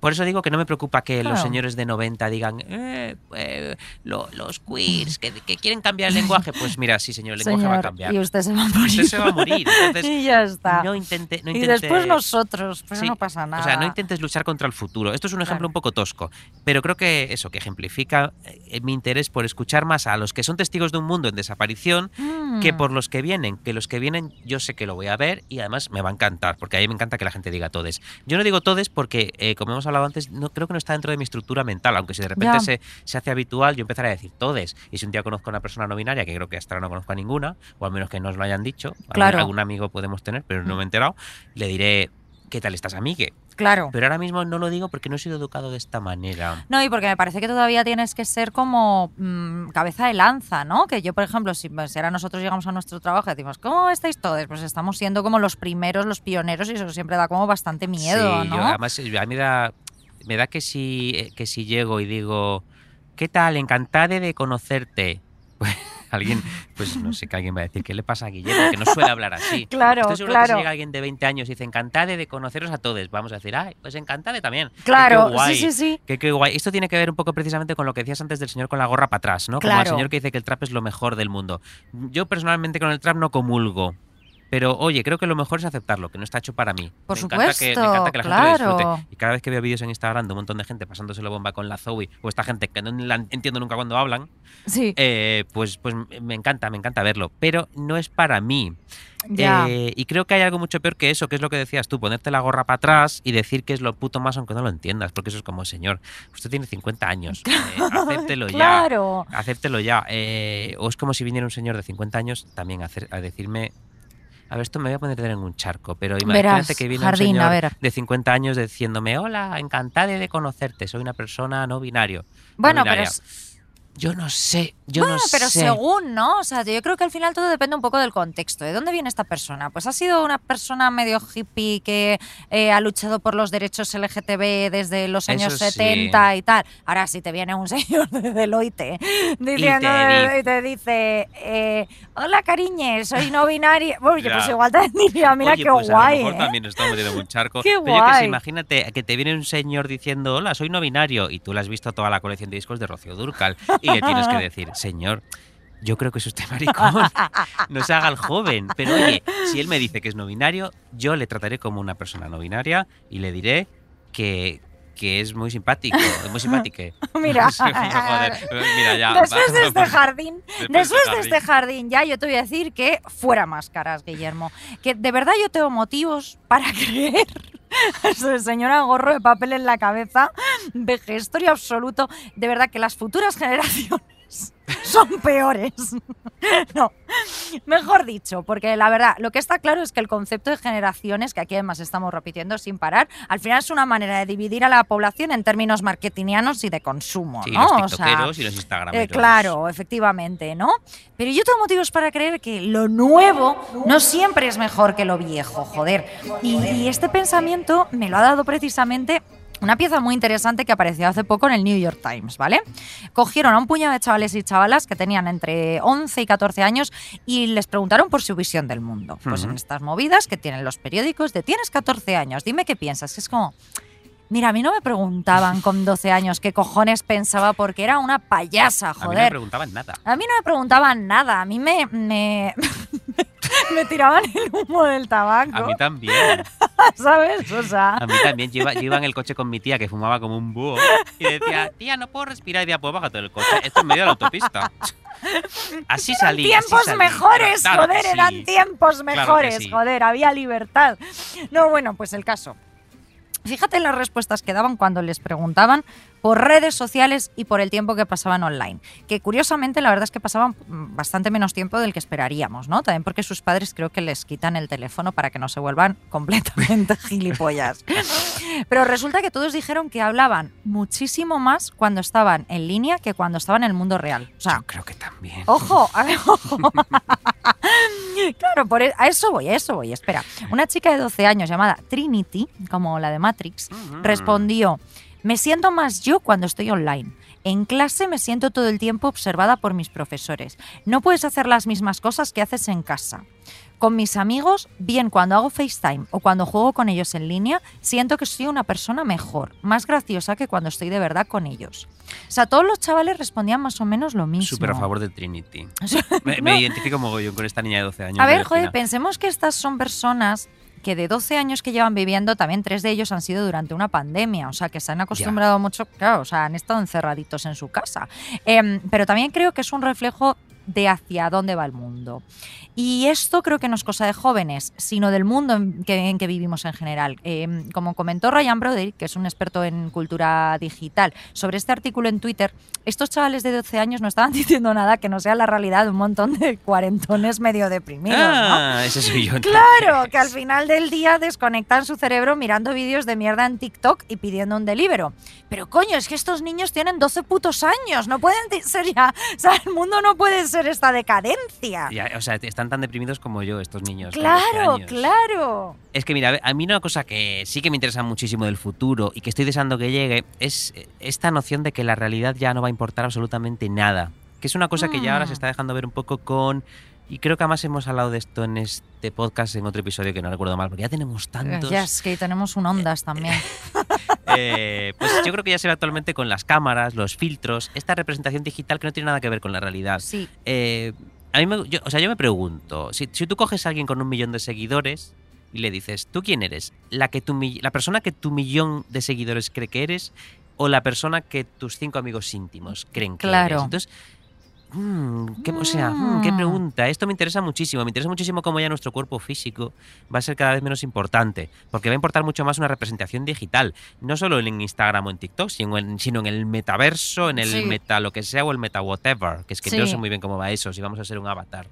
Por eso digo que no me preocupa que los señores de 90 digan, eh, eh, lo- los queers que, que quieren cambiar el lenguaje. Pues mira, sí, señor, el lenguaje va a cambiar. y usted se va a morir. Usted se va a morir. Entonces, y ya está. no intente, no y después nosotros, pero Sí, no pasa nada. O sea, no intentes luchar contra el futuro. Esto es un ejemplo Claro. un poco tosco, pero creo que eso, que ejemplifica eh, mi interés por escuchar más a los que son testigos de un mundo en desaparición que Mm. por los que vienen. Que los que vienen yo sé que lo voy a ver y además me va a encantar, porque a mí me encanta que la gente diga todes. Yo no digo todes porque, eh, como hemos hablado antes, no creo que no está dentro de mi estructura mental, aunque si de repente se, se hace habitual, yo empezaré a decir todes. Y si un día conozco a una persona no binaria, que creo que hasta ahora no conozco a ninguna, o al menos que nos lo hayan dicho, algún- Claro. algún amigo podemos tener, pero no me he enterado, le diré, ¿qué tal estás, amigue? Claro. Pero ahora mismo no lo digo porque no he sido educado de esta manera. No, y porque me parece que todavía tienes que ser como mm, cabeza de lanza, ¿no? Que yo, por ejemplo, si, si ahora nosotros llegamos a nuestro trabajo y decimos, ¿cómo estáis todos? Pues estamos siendo como los primeros, los pioneros, y eso siempre da como bastante miedo, Sí, ¿no? yo, además, eh, a mí me da, me da que, si, eh, que si llego y digo, ¿qué tal? Encantada de conocerte. Pues alguien, pues no sé, que alguien va a decir, ¿qué le pasa a Guillermo? Que no suele hablar así. Claro, Estoy seguro que si claro. llega alguien de 20 años y dice, encantada de conoceros a todos, vamos a decir, ay, pues encantada también. Que Claro, qué guay. sí, sí, sí. Que qué guay. Esto tiene que ver un poco precisamente con lo que decías antes del señor con la gorra para atrás, ¿no? Como el Claro. señor que dice que el trap es lo mejor del mundo. Yo personalmente con el trap no comulgo. Pero oye, creo que lo mejor es aceptarlo, que no está hecho para mí. Por me encanta que, me supuesto, encanta que la gente lo claro. disfrute. Y cada vez que veo vídeos en Instagram de un montón de gente pasándoselo bomba con la Zoe o esta gente que no la entiendo nunca cuando hablan, Sí, eh, pues, pues me encanta, me encanta verlo. Pero no es para mí. ya. Eh, y creo que hay algo mucho peor que eso, que es lo que decías tú, ponerte la gorra para atrás y decir que es lo puto más aunque no lo entiendas, porque eso es como, señor, usted tiene 50 años, eh, acéptelo ya. claro. Acéptelo ya. Eh, o es como si viniera un señor de 50 años también a, hacer- a decirme... A ver, esto me voy a poner en un charco, pero imagínate Verás, que viene Jardín, un a señor ver. de 50 años diciéndome, hola, encantada de conocerte, soy una persona no binario. no Bueno, pero binaria". es- Yo no sé, yo Bueno, no pero sé. según, ¿no? O sea, yo creo que al final todo depende un poco del contexto. ¿De dónde viene esta persona? Pues ha sido una persona medio hippie que eh, ha luchado por los derechos LGTB desde los años Eso sí. 70 y tal. Ahora, si te viene un señor de Deloitte diciendo, y te dice, eh, hola cariñe, soy no binaria. Bueno, yo Ya. pues igual te diría, mira Oye, qué pues guay. A lo mejor ¿eh? también nos estamos metiendo en un charco. Qué Pero yo que sé, guay. imagínate que te viene un señor diciendo, hola, soy no binario, y tú le has visto toda la colección de discos de Rocío Durcal, y le tienes que decir, señor, yo creo que es usted maricón. No se haga el joven. Pero oye, si él me dice que es no binario, yo le trataré como una persona no binaria y le diré que que es muy simpático, muy simpático. Mira. Joder, mira ya. Después de este jardín, Después después de de este jardín, ya yo te voy a decir que fuera máscaras, Guillermo. Que de verdad yo tengo motivos para creer. Señora gorro de papel en la cabeza, vejestorio absoluto. De verdad que las futuras generaciones son peores. No, Mejor dicho, porque la verdad, lo que está claro es que el concepto de generaciones, que aquí además estamos repitiendo sin parar, al final es una manera de dividir a la población en términos marketingianos y de consumo, Sí, ¿no? los O sea, y los instagrameros. eh, claro, efectivamente, ¿no? Pero yo tengo motivos para creer que lo nuevo no siempre es mejor que lo viejo, joder. Y, y este pensamiento me lo ha dado precisamente una pieza muy interesante que apareció hace poco en el New York Times, ¿vale? Cogieron a un puñado de chavales y chavalas que tenían entre 11 y 14 años y les preguntaron por su visión del mundo. Pues en estas movidas que tienen los periódicos de tienes 14 años, dime qué piensas. Que es como, mira, a mí no me preguntaban con 12 años qué cojones pensaba porque era una payasa, A mí no me joder. preguntaban nada. A mí no me preguntaban nada, a mí me, me, me tiraban el humo del tabaco, A mí también. ¿sabes? O sea, A mí también. Yo iba, yo iba en el coche con mi tía que fumaba como un búho y decía, tía, no puedo respirar. Y decía, pues bájate del coche. Esto es medio de la autopista. Así salí. así tiempos salí. mejores, Claro joder, sí. eran tiempos Claro mejores, sí. joder, había libertad. No, bueno, pues el caso. Fíjate en las respuestas que daban cuando les preguntaban por redes sociales y por el tiempo que pasaban online. Que curiosamente la verdad es que pasaban mm, bastante menos tiempo del que esperaríamos, ¿no? También porque sus padres creo que les quitan el teléfono para que no se vuelvan completamente gilipollas. Pero resulta que todos dijeron que hablaban muchísimo más cuando estaban en línea que cuando estaban en el mundo real. O sea, Yo creo que también. Ojo, a ver, ojo. claro, por e- a eso voy, a eso voy. Espera, una chica de 12 años llamada Trinity, como la de Matrix, respondió, me siento más yo cuando estoy online. En clase me siento todo el tiempo observada por mis profesores. No puedes hacer las mismas cosas que haces en casa. Con mis amigos, bien cuando hago FaceTime o cuando juego con ellos en línea, siento que soy una persona mejor, más graciosa que cuando estoy de verdad con ellos. O sea, todos los chavales respondían más o menos lo mismo. Súper a favor de Trinity. Me, No. me identifico mogollón con esta niña de 12 años. A ver, de joder, pensemos que estas son personas que de 12 años que llevan viviendo, también tres de ellos han sido durante una pandemia, o sea, que se han acostumbrado mucho, claro, o sea, han estado encerraditos en su casa. Em, pero también creo que es un reflejo de hacia dónde va el mundo. Y esto creo que no es cosa de jóvenes, sino del mundo en que, en que vivimos en general. Em, como comentó Ryan Broderick, que es un experto en cultura digital, sobre este artículo en Twitter, estos chavales de 12 años no estaban diciendo nada que no sea la realidad de un montón de cuarentones medio deprimidos, ¿no? Ah, ese soy yo. Claro, que al final del día desconectan su cerebro mirando vídeos de mierda en TikTok y pidiendo un delibero. Pero coño, es que estos niños tienen 12 putos años, no pueden ser ya, o sea, el mundo no puede ser esta decadencia. Ya, o sea, están tan deprimidos como yo, estos niños. con 12 Claro, años. claro. Es que mira, a mí una cosa que sí que me interesa muchísimo del futuro y que estoy deseando que llegue es esta noción de que la realidad ya no va a importar absolutamente nada. Que es una cosa que ya ahora se Mm. está dejando ver un poco con... Y creo que además hemos hablado de esto en este podcast, en otro episodio que no recuerdo mal, porque ya tenemos tantos. Ya es que tenemos un ondas también. Eh, pues yo creo que ya se ve actualmente con las cámaras, los filtros, esta representación digital que no tiene nada que ver con la realidad. Sí, Eh, a mí me, yo, o sea, yo me pregunto, si, si tú coges a alguien con un millón de seguidores y le dices, ¿tú quién eres? ¿La, que tu, ¿La persona que tu millón de seguidores cree que eres o la persona que tus cinco amigos íntimos creen que Claro. eres? Entonces, mm, ¿qué, o sea, mm, qué Mm. pregunta. Esto me interesa muchísimo. Me interesa muchísimo cómo ya nuestro cuerpo físico va a ser cada vez menos importante, porque va a importar mucho más una representación digital, no solo en Instagram o en TikTok, sino en, sino en el metaverso, en el Sí. meta lo que sea o el meta whatever, que es que yo no sé muy bien cómo va eso, si vamos a ser un avatar.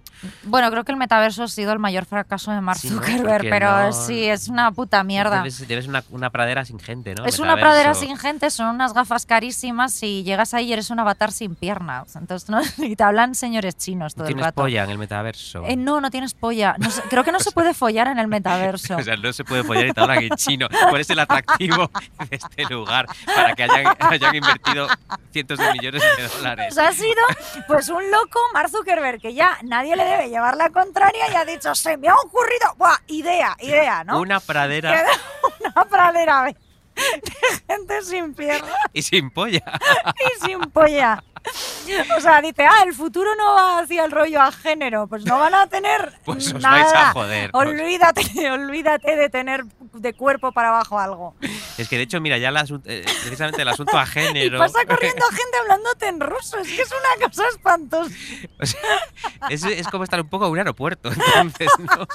bueno, creo que el metaverso ha sido el mayor fracaso de Mark. Zuckerberg, pero no- sí, es una puta mierda. Debes, debes una, una pradera sin gente, ¿no? Es una pradera sin gente, son unas gafas carísimas y llegas ahí y eres un avatar sin piernas. Entonces, ¿no? Y te hablan señores chinos todo ¿No el tienes rato. polla en el metaverso? Eh, no, no tienes polla. No creo que no se puede follar en el metaverso. O sea, no se puede follar y te hablan en chino. ¿Cuál es el atractivo de este lugar para que hayan, hayan invertido cientos de millones de dólares? Sea, ha sido pues un loco Mark Zuckerberg que ya nadie le debe llevar la contraria y ha dicho, se me ha ocurrido, ¡buah! Idea, idea, ¿no? Una pradera Queda una pradera de gente sin piernas y sin polla. y sin polla. O sea, dice, ah, el futuro no va hacia el rollo a género, pues no van a tener Pues os nada. vais a joder. Olvídate, olvídate de tener de cuerpo para abajo algo. Es que de hecho, mira, ya el asunto- eh, precisamente el asunto a Y género. pasa corriendo gente hablándote en ruso, es que es una cosa espantosa. o sea, es, es como estar un poco en un aeropuerto. Entonces, ¿no?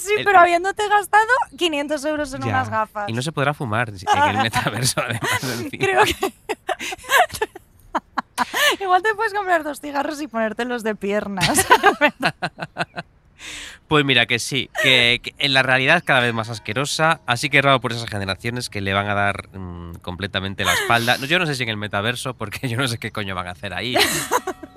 Sí, El- pero habiéndote gastado 500 euros en Ya. unas gafas. Y no se podrá fumar en el metaverso, además. encima. Creo que... Igual te puedes comprar dos cigarros y ponértelos de piernas. Pues mira que sí, que, en la realidad es cada vez más asquerosa, así que raro por esas generaciones que le van a dar mm, completamente la espalda. Yo no sé si en el metaverso, porque yo no sé qué coño van a hacer ahí.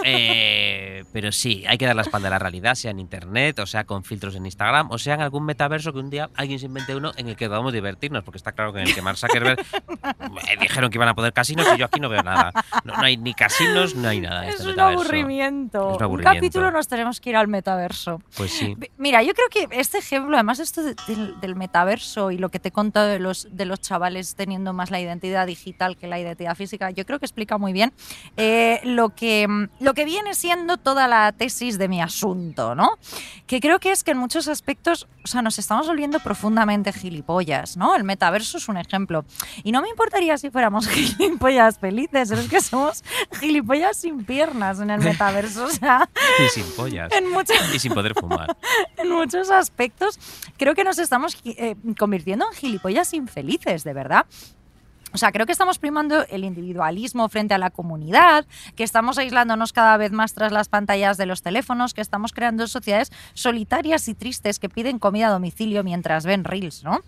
Eh, pero sí, hay que dar la espalda a la realidad, sea en internet, o sea con filtros en Instagram, o sea en algún metaverso que un día alguien se invente uno en el que podamos divertirnos, porque está claro que en el que Mark Zuckerberg eh, dijeron que iban a poder casinos y yo aquí no veo nada. No, no hay ni casinos, no hay nada. Es este un aburrimiento. Es un aburrimiento. capítulo nos tenemos que ir al metaverso. Pues sí. Mira, yo creo que este ejemplo, además esto de- del, del metaverso y lo que te he contado de los, de los chavales teniendo más la identidad digital que la identidad física, yo creo que explica muy bien eh, lo, que, mm, lo que viene siendo toda la tesis de mi asunto, ¿no? Que creo que es que en muchos aspectos, o sea, nos estamos volviendo profundamente gilipollas, ¿no? El metaverso es un ejemplo. Y no me importaría si fuéramos gilipollas felices, pero es que somos gilipollas sin piernas en el metaverso, o sea, Y sin pollas. en muchos Y sin poder fumar. en muchos aspectos creo que nos estamos eh, convirtiendo en gilipollas infelices, de verdad. O sea, creo que estamos primando el individualismo frente a la comunidad, que estamos aislándonos cada vez más tras las pantallas de los teléfonos, que estamos creando sociedades solitarias y tristes que piden comida a domicilio mientras ven reels, ¿no?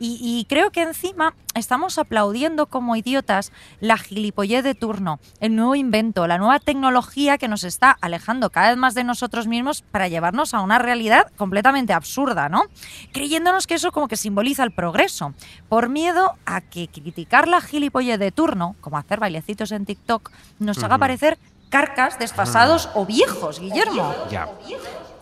Y, y creo que encima estamos aplaudiendo como idiotas la gilipollez de turno, el nuevo invento, la nueva tecnología que nos está alejando cada vez más de nosotros mismos para llevarnos a una realidad completamente absurda, ¿no? Creyéndonos que eso como que simboliza el progreso, por miedo a que criticar la gilipollez de turno, como hacer bailecitos en TikTok, nos haga parecer carcas, desfasados o viejos, Guillermo. Ya.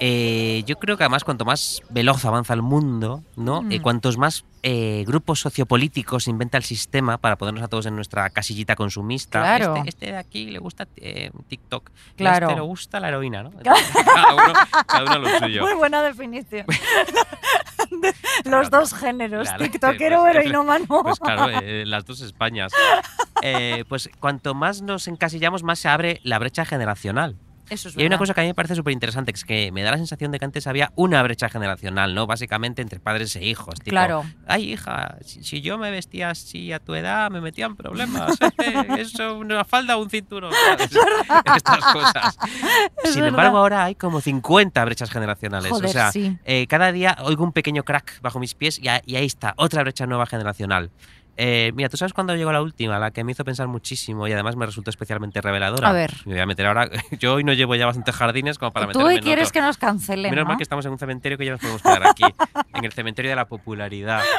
Eh, yo creo que además cuanto más veloz avanza el mundo, ¿no? Mm. Eh, cuantos más eh, grupos sociopolíticos inventa el sistema para ponernos a todos en nuestra casillita consumista. Claro. Este, este de aquí le gusta eh, TikTok. a Claro. este le gusta la heroína, ¿no? cada, uno, cada uno lo suyo. Muy buena definición. De los dos géneros, Claro, tiktokero o pues, heroinómano. Pues claro, las dos Españas. Pues cuanto más nos encasillamos, más se abre la brecha generacional. Eso es Y hay una cosa que a mí me parece súper interesante, que es que me da la sensación de que antes había una brecha generacional, ¿no? Básicamente entre padres e hijos. Tipo, Claro. Ay, hija, si, si yo me vestía así a tu edad, me metían problemas. ¿eh? Eso, una falda o un cinturón. Estas cosas. Es Sin verdad. embargo, ahora hay como 50 brechas generacionales. Joder, o sea, sí. eh, cada día oigo un pequeño crack bajo mis pies y, a- y ahí está, otra brecha nueva generacional. Eh, mira, ¿tú sabes cuándo llegó la última? La que me hizo pensar muchísimo y además me resultó especialmente reveladora. A ver. Me voy a meter ahora. Yo hoy no llevo ya bastantes jardines como para Tú meterme hoy en quieres otro. que nos cancelen, Menos ¿no? mal que estamos en un cementerio que ya nos podemos quedar aquí, en el cementerio de la popularidad.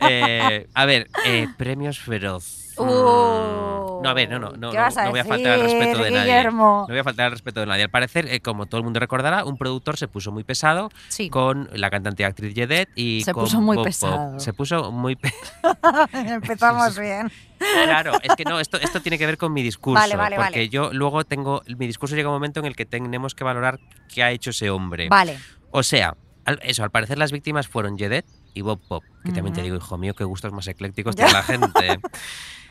Eh, a ver, eh, premios feroz. Uh, no, a ver, no, no, no, ¿qué no, a no voy a faltar al respeto de nadie. Guillermo? No voy a faltar al respeto de nadie. Al parecer, eh, como todo el mundo recordará, un productor se puso muy pesado Sí. con la cantante y actriz Jedet y Se con puso muy Bob pesado. Se puso muy pe- Empezamos bien. Claro, es que no, esto, esto tiene que ver con mi discurso. Vale, vale, porque vale. yo luego tengo. Mi discurso llega un momento en el que tenemos que valorar qué ha hecho ese hombre. Vale. O sea, al- eso, al parecer las víctimas fueron Jedet y Bob Pop. Que también te digo, hijo mío, qué gustos más eclécticos tiene la gente.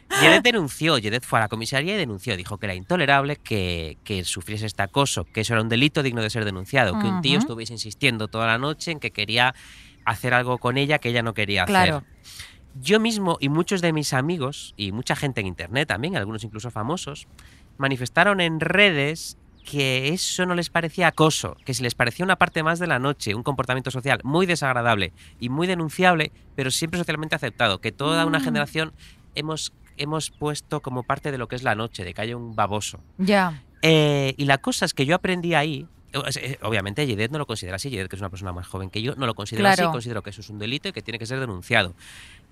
Jedet denunció, Jedet fue a la comisaría y denunció, dijo que era intolerable que, que sufriese este acoso, que eso era un delito digno de ser denunciado, que un tío estuviese insistiendo toda la noche en que quería hacer algo con ella que ella no quería Claro. hacer. Yo mismo y muchos de mis amigos y mucha gente en internet también, algunos incluso famosos, manifestaron en redes que eso no les parecía acoso, que si les parecía una parte más de la noche, un comportamiento social muy desagradable y muy denunciable, pero siempre socialmente aceptado, que toda una Mm. generación hemos, hemos puesto como parte de lo que es la noche, de que haya un baboso. Ya. Eh, y la cosa es que yo aprendí ahí. eh, Obviamente, Yedet no lo considera así. Yedet, que es una persona más joven que yo, no lo considera Claro. así. Considero que eso es un delito y que tiene que ser denunciado.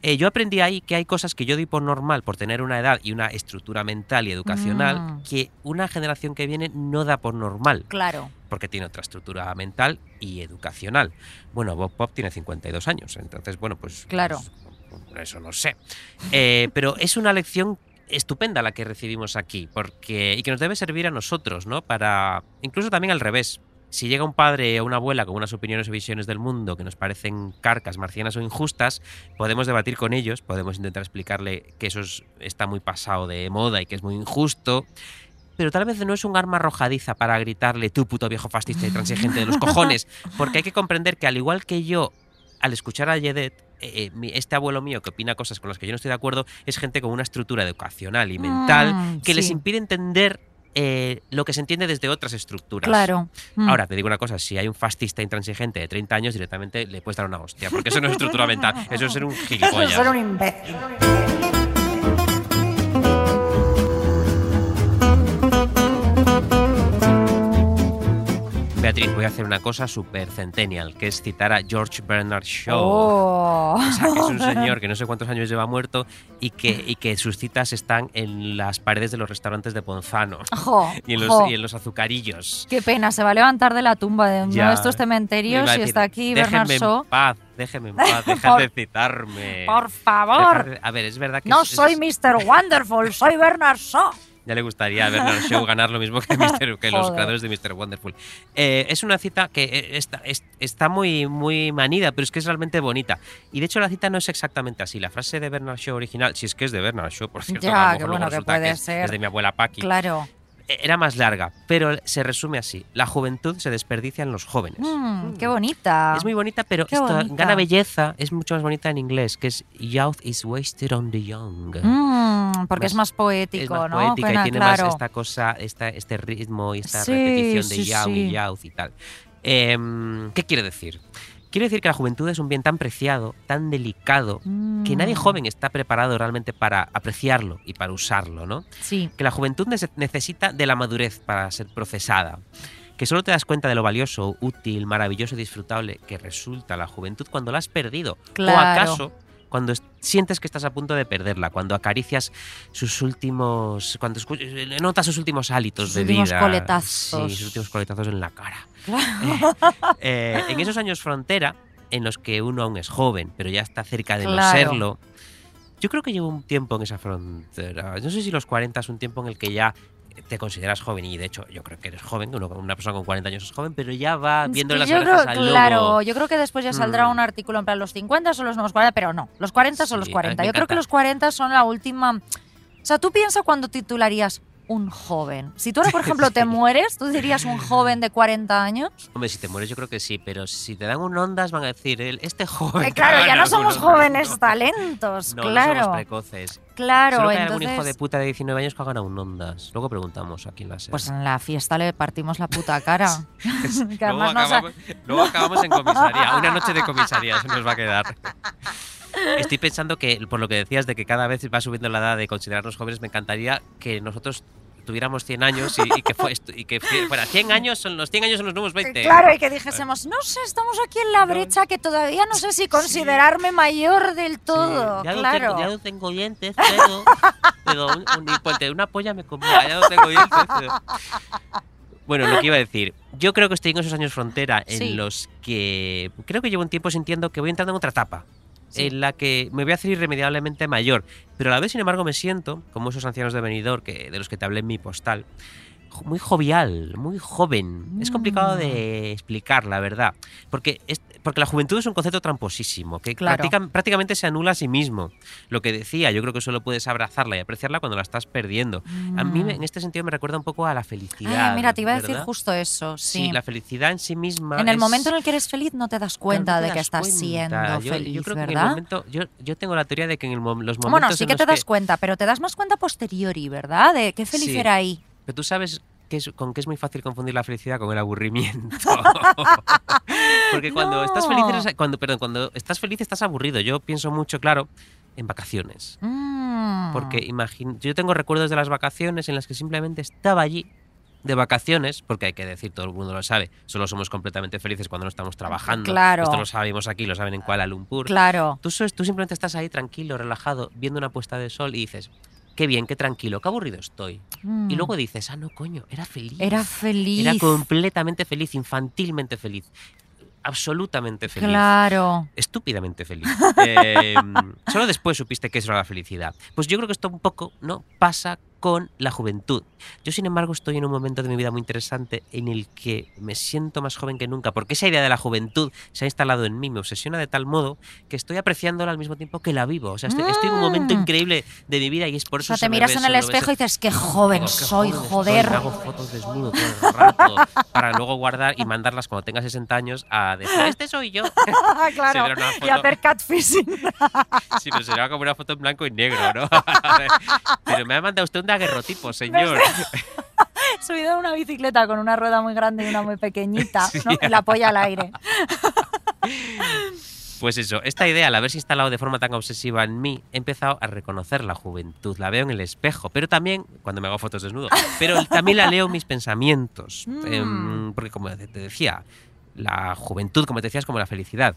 Eh, yo aprendí ahí que hay cosas que yo doy por normal por tener una edad y una estructura mental y educacional Mm. que una generación que viene no da por normal, Claro. porque tiene otra estructura mental y educacional. Bueno, Bob Pop tiene 52 años, entonces, bueno, pues. Claro. pues, eso no sé. Eh, pero es una lección estupenda la que recibimos aquí, porque y que nos debe servir a nosotros, ¿no? Para incluso también al revés. Si llega un padre o una abuela con unas opiniones o visiones del mundo que nos parecen carcas, marcianas o injustas, podemos debatir con ellos, podemos intentar explicarle que eso es- está muy pasado de moda y que es muy injusto, pero tal vez no es un arma arrojadiza para gritarle tú puto viejo fascista y transigente de los cojones, porque hay que comprender que al igual que yo, al escuchar a Yedet, eh, este abuelo mío que opina cosas con las que yo no estoy de acuerdo, es gente con una estructura educacional y mental Mm, que les impide entender eh, lo que se entiende desde otras estructuras. Claro. Mm. Ahora, te digo una cosa, si hay un fascista intransigente de 30 años, directamente le puedes dar una hostia, porque eso no es estructura mental, eso es ser un Eso gilipollas. es ser un imbécil. Beatriz, voy a hacer una cosa super centennial, que es citar a George Bernard Shaw. Oh. O sea, que es un señor que no sé cuántos años lleva muerto y que, y que sus citas están en las paredes de los restaurantes de Ponzano y en los, jo. y en los azucarillos. Qué pena, se va a levantar de la tumba de uno Ya. de estos Me cementerios y está aquí Bernard Shaw. en paz, déjenme en paz, dejad de citarme. Por favor. A ver, es verdad que No es- soy Mr. Wonderful, soy Bernard Shaw. Ya le gustaría a Bernard Shaw ganar lo mismo que, Mr. que los creadores de Mr. Wonderful. Eh, es una cita que eh, está, es- está muy, muy manida, pero es que es realmente bonita. Y de hecho la cita no es exactamente así. La frase de Bernard Shaw original, si es que es de Bernard Shaw, por cierto, Ya, mejor bueno que puede es, ser. es de mi abuela Paqui, Claro. Era más larga, pero se resume así. La juventud se desperdicia en los jóvenes. Mm, qué bonita. Es muy bonita, pero Qué esto bonita. gana belleza, es mucho más bonita en inglés, que es Youth is wasted on the young. Mm, porque Más- es más poético, es más ¿no? poética Pena, y tiene claro. más esta cosa, esta, este ritmo y esta Sí, repetición de sí. y youth y tal. Em, ¿Qué quiere decir? Quiere decir que la juventud es un bien tan preciado, tan delicado, que nadie Mm, joven está preparado realmente para apreciarlo y para usarlo, ¿no? Sí, Que la juventud nece- necesita de la madurez para ser procesada. Que solo te das cuenta de lo valioso, útil, maravilloso y disfrutable que resulta la juventud cuando la has perdido. Claro. O acaso cuando es- sientes que estás a punto de perderla, cuando acaricias sus últimos. cuando eh, notas sus últimos hálitos Sus de últimos vida. coletazos. Sí, sus últimos coletazos en la cara. claro. Eh, en esos años frontera, en los que uno aún es joven, pero ya está cerca de no serlo. Yo creo que llevo un tiempo en esa frontera. No sé si los 40 es un tiempo en el que ya te consideras joven y de hecho yo creo que eres joven, una persona con 40 años es joven, pero ya va viendo las yo orejas creo, al lobo. Claro, yo creo que después ya saldrá Mm. un artículo en plan los 50 son los nuevos 40, pero no, los 40 son los Sí, mí 40. me Yo creo que los 40 son la última... O sea, tú piensas cuando titularías un joven. Si tú ahora, por ejemplo, te mueres, tú dirías un joven de 40 años. Hombre, si te mueres yo creo que sí, pero si te dan un ondas van a decir, "El- este joven... Eh, claro, ya no somos Ondas". jóvenes No, talentos, No, no claro. somos precoces. claro, Solo que hay entonces... algún hijo de puta de 19 años que ha ganado un ondas. Luego preguntamos aquí en la. Pues en la fiesta le partimos la puta cara. luego, no acabamos, luego acabamos en comisaría. Una noche de comisaría se nos va a quedar. Estoy pensando que, por lo que decías, de que cada vez va subiendo la edad de considerarnos jóvenes, me encantaría que nosotros tuviéramos 100 años y, y que, fue, y que fuera 100 años, son los 100 años son los nuevos 20. Claro, y que dijésemos, no sé, estamos aquí en la brecha que todavía no sé si considerarme mayor del Sí, todo. ya, no claro. tengo, ya no tengo dientes, pero, pero un, un, una polla me comía, ya no tengo dientes. pero- Bueno, lo que iba a decir, yo creo que estoy en esos años frontera en Sí. los que creo que llevo un tiempo sintiendo que voy entrando en otra etapa. En la que me voy a hacer irremediablemente mayor. Pero a la vez, sin embargo, me siento, como esos ancianos de Benidorm que, de los que te hablé en mi postal, muy jovial, muy joven. Es complicado Mm. de explicar, la verdad. Porque, es, porque la juventud es un concepto tramposísimo, que Claro. practica- prácticamente se anula a sí mismo. Lo que decía, yo creo que solo puedes abrazarla y apreciarla cuando la estás perdiendo. A mí, me- en este sentido, me recuerda un poco a la felicidad. Ay, mira, te iba a decir ¿verdad? justo eso, sí. Sí, la felicidad en sí misma. en el es- momento en el que eres feliz no te das cuenta Claro, no de te que das estás cuenta. siendo Yo- feliz, yo creo que en el ¿verdad? momento- yo, yo tengo la teoría de que en el los momentos. Bueno, sí en que los te das cuenta, pero te das más cuenta posteriori, ¿verdad? De qué feliz Sí. era ahí. Pero tú sabes que es, con qué es muy fácil confundir la felicidad con el aburrimiento. Porque cuando estás feliz, eres- cuando, perdón, cuando estás feliz estás aburrido. Yo pienso mucho, claro, en vacaciones. Mm. Porque imagino, yo tengo recuerdos de las vacaciones en las que simplemente estaba allí de vacaciones, porque hay que decir, todo el mundo lo sabe, solo somos completamente felices cuando no estamos trabajando. Claro. Esto lo sabemos aquí, lo saben en Kuala Lumpur. Claro. Tú, tú simplemente estás ahí tranquilo, relajado, viendo una puesta de sol y dices, qué bien, qué tranquilo, qué aburrido estoy. Mm. Y luego dices, ah, no, coño, era feliz. Era feliz. Era completamente feliz, infantilmente feliz. Absolutamente feliz. Claro. Estúpidamente feliz. Eh, solo después supiste que eso era la felicidad. Pues yo creo que esto un poco no pasa con la juventud. Yo, sin embargo, estoy en un momento de mi vida muy interesante en el que me siento más joven que nunca, porque esa idea de la juventud se ha instalado en mí, me obsesiona de tal modo que estoy apreciándola al mismo tiempo que la vivo. O sea, estoy, estoy en un momento Mm. increíble de mi vida y es por O eso sea, se te miras en el espejo y dices, qué joven Digo, qué soy, joven joder. estoy, hago fotos desnudo todo el rato para luego guardar y mandarlas cuando tenga 60 años a decir, este soy yo. claro. Una Y hacer catfishing. Sí, pero será como una foto en blanco y negro, ¿no? pero me ha mandado usted un daguerrotipo, señor. subido en una bicicleta con una rueda muy grande y una muy pequeñita, Sí. ¿no? Y la polla al aire. Pues eso, esta idea, al haberse instalado de forma tan obsesiva en mí, he empezado a reconocer la juventud. La veo en el espejo, pero también cuando me hago fotos desnudo. Pero también la leo en mis pensamientos. Mm. Em, porque, como te decía, la juventud, como te decía, es como la felicidad.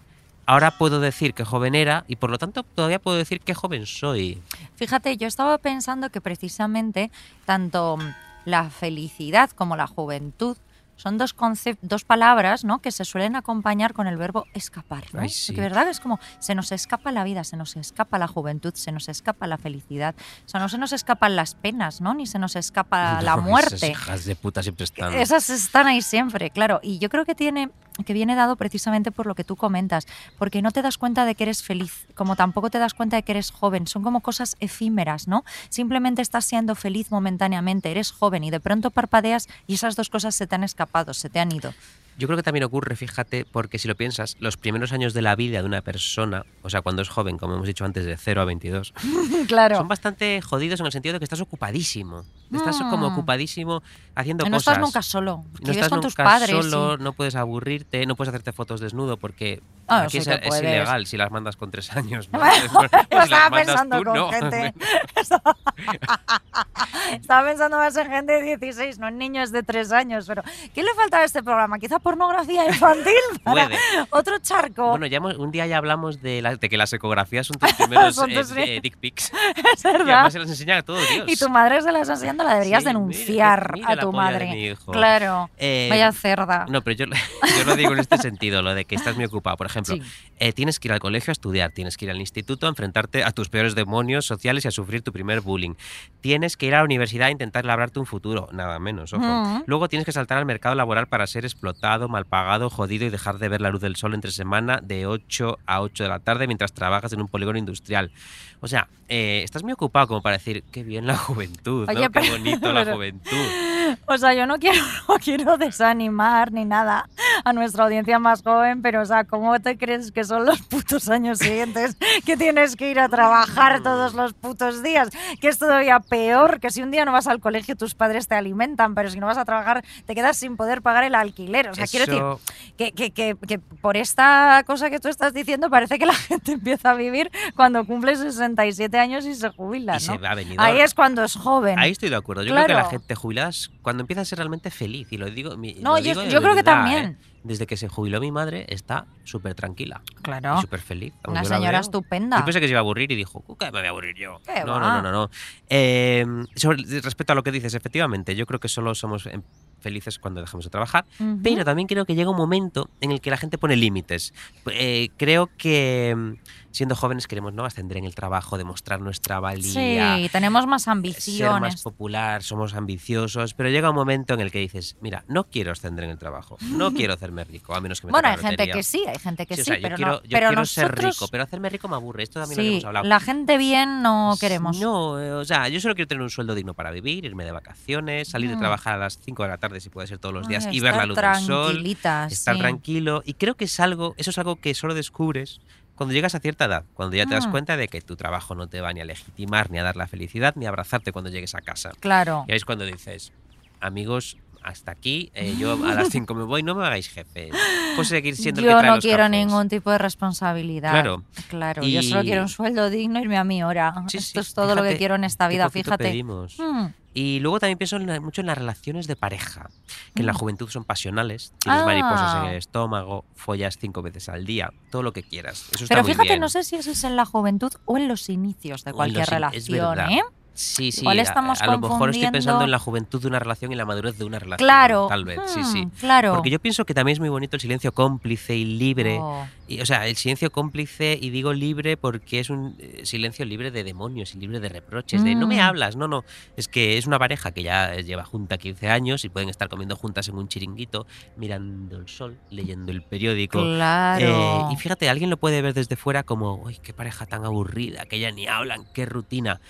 Ahora puedo decir que joven era y por lo tanto todavía puedo decir qué joven soy. Fíjate, yo estaba pensando que precisamente tanto la felicidad como la juventud son dos concep- dos palabras ¿no? que se suelen acompañar con el verbo escapar. ¿no? Ay, sí. Porque verdad es como se nos escapa la vida, se nos escapa la juventud, se nos escapa la felicidad. O sea, no se nos escapan las penas, ¿no? Ni se nos escapa la muerte. Esas hijas de puta siempre están. Esas están ahí siempre, claro. Y yo creo que tiene que viene dado precisamente por lo que tú comentas, porque no te das cuenta de que eres feliz, como tampoco te das cuenta de que eres joven, son como cosas efímeras, ¿no? Simplemente estás siendo feliz momentáneamente, eres joven y de pronto parpadeas y esas dos cosas se te han escapado, se te han ido. Yo creo que también ocurre, fíjate, porque si lo piensas, los primeros años de la vida de una persona, o sea, cuando es joven, como hemos dicho antes, de 0 a 22, claro. son bastante jodidos en el sentido de que estás ocupadísimo. Estás Mm. como ocupadísimo haciendo no cosas. estás nunca solo, no estás con tus nunca padres. solo, no puedes aburrirte, no puedes hacerte fotos desnudo porque Ah, aquí sí es, ilegal si las mandas con tres años. ¿no? Estaba mandas pensando tú, con no. gente. Estaba pensando más en gente de 16, no en niños de 3 años. Pero, ¿qué le falta a este programa? Quizá pornografía infantil para Puede. otro charco. Bueno, ya hemos- un día ya hablamos de, la- de que las ecografías son tus primeros Son eh, tus eh, dick pics. es Y verdad. además se las enseñan a todos, Dios. Y tu madre se las está enseñando, la deberías Sí, denunciar mira, mira a tu madre. mi hijo. Claro. Eh, Vaya cerda. No, pero yo, yo lo digo en este sentido, lo de que estás muy ocupado. Por ejemplo, Sí. eh, tienes que ir al colegio a estudiar, tienes que ir al instituto a enfrentarte a tus peores demonios sociales y a sufrir tu primer bullying. Tienes que ir a la universidad a intentar labrarte un futuro, nada menos, ojo. Mm. Luego tienes que saltar al mercado laboral para ser explotado, mal pagado, jodido y dejar de ver la luz del sol entre semana de 8 a 8 de la tarde mientras trabajas en un polígono industrial. O sea, eh, estás muy ocupado como para decir, qué bien la juventud, ¿no? Qué pero- bonito la juventud. O sea, yo no quiero, no quiero desanimar ni nada a nuestra audiencia más joven, pero o sea, ¿cómo te crees que son los putos años siguientes que tienes que ir a trabajar todos los putos días? Que es todavía peor, que si un día no vas al colegio tus padres te alimentan, pero si no vas a trabajar te quedas sin poder pagar el alquiler. O sea, quiero decir, que, que, que, que por esta cosa que tú estás diciendo parece que la gente empieza a vivir cuando cumple 67 años y se jubila, se va. Ahí es cuando es joven. Ahí estoy de acuerdo. Yo creo que la gente jubilada es cuando empieza a ser realmente feliz. Y lo digo. No, lo yo- digo de yo creo que verdad, también. ¿eh? Desde que se jubiló mi madre, está súper tranquila. Claro. Súper feliz. Una señora estupenda. Yo pensé que se iba a aburrir y dijo, ¿qué me voy a aburrir yo? ¿Qué no, no, no, no, no. Eh, sobre- respecto a lo que dices, efectivamente, yo creo que solo somos em, felices cuando dejamos de trabajar. Pero también creo que llega un momento en el que la gente pone límites. Eh, creo que siendo jóvenes queremos no ascender en el trabajo, demostrar nuestra valía. Sí, tenemos más ser más ambiciones. popular, somos ambiciosos, pero llega un momento en el que dices, mira, no quiero ascender en el trabajo, no quiero hacerme rico, a menos que me Bueno, hay gente lotería. que sí, hay gente que Sí, sí, o sea, pero yo quiero, no. yo pero quiero nosotros, ser rico, pero hacerme rico me aburre, esto también lo hemos hablado. la gente bien no queremos. No, eh, o sea, yo solo quiero tener un sueldo digno para vivir, irme de vacaciones, salir de Mm. trabajar a las 5 de la tarde si puede ser todos los días Ay, y ver la luz del sol, estar sí. tranquilo. Y creo que es algo, eso es algo que solo descubres cuando llegas a cierta edad, cuando ya te das Mm. cuenta de que tu trabajo no te va ni a legitimar, ni a dar la felicidad, ni a abrazarte cuando llegues a casa. Claro. Y ahí es cuando dices, amigos, hasta aquí, eh, yo a las 5 me voy, no me hagáis jefe. Puedo seguir siendo el que Yo trae no los quiero cafés". ningún tipo de responsabilidad. Claro. Claro, yo solo Y- quiero un sueldo digno, irme a mi hora. Sí, Esto sí, es todo lo que quiero en esta vida, fíjate. pedimos. Mm. Y luego también pienso en la- mucho en las relaciones de pareja, que en la Mm. juventud son pasionales, tienes Ah. mariposas en el estómago, follas cinco veces al día, todo lo que quieras. Eso está Pero muy fíjate, bien. no sé si eso es en la juventud o en los inicios de O cualquier in- relación. ¿eh? Sí, sí, Igual a- estamos a, lo mejor estoy pensando en la juventud de una relación y la madurez de una relación. Claro. Tal vez, sí, sí. Mm, Claro. Porque yo pienso que también es muy bonito el silencio cómplice y libre. Oh. Y, o sea, el silencio cómplice, y digo libre porque es un eh, silencio libre de demonios y libre de reproches, de no me Mm. hablas, no, no. Es que es una pareja que ya lleva junta 15 años y pueden estar comiendo juntas en un chiringuito, mirando el sol, leyendo el periódico. Claro. Eh, y fíjate, alguien lo puede ver desde fuera como, uy, qué pareja tan aburrida, que ya ni hablan, qué rutina.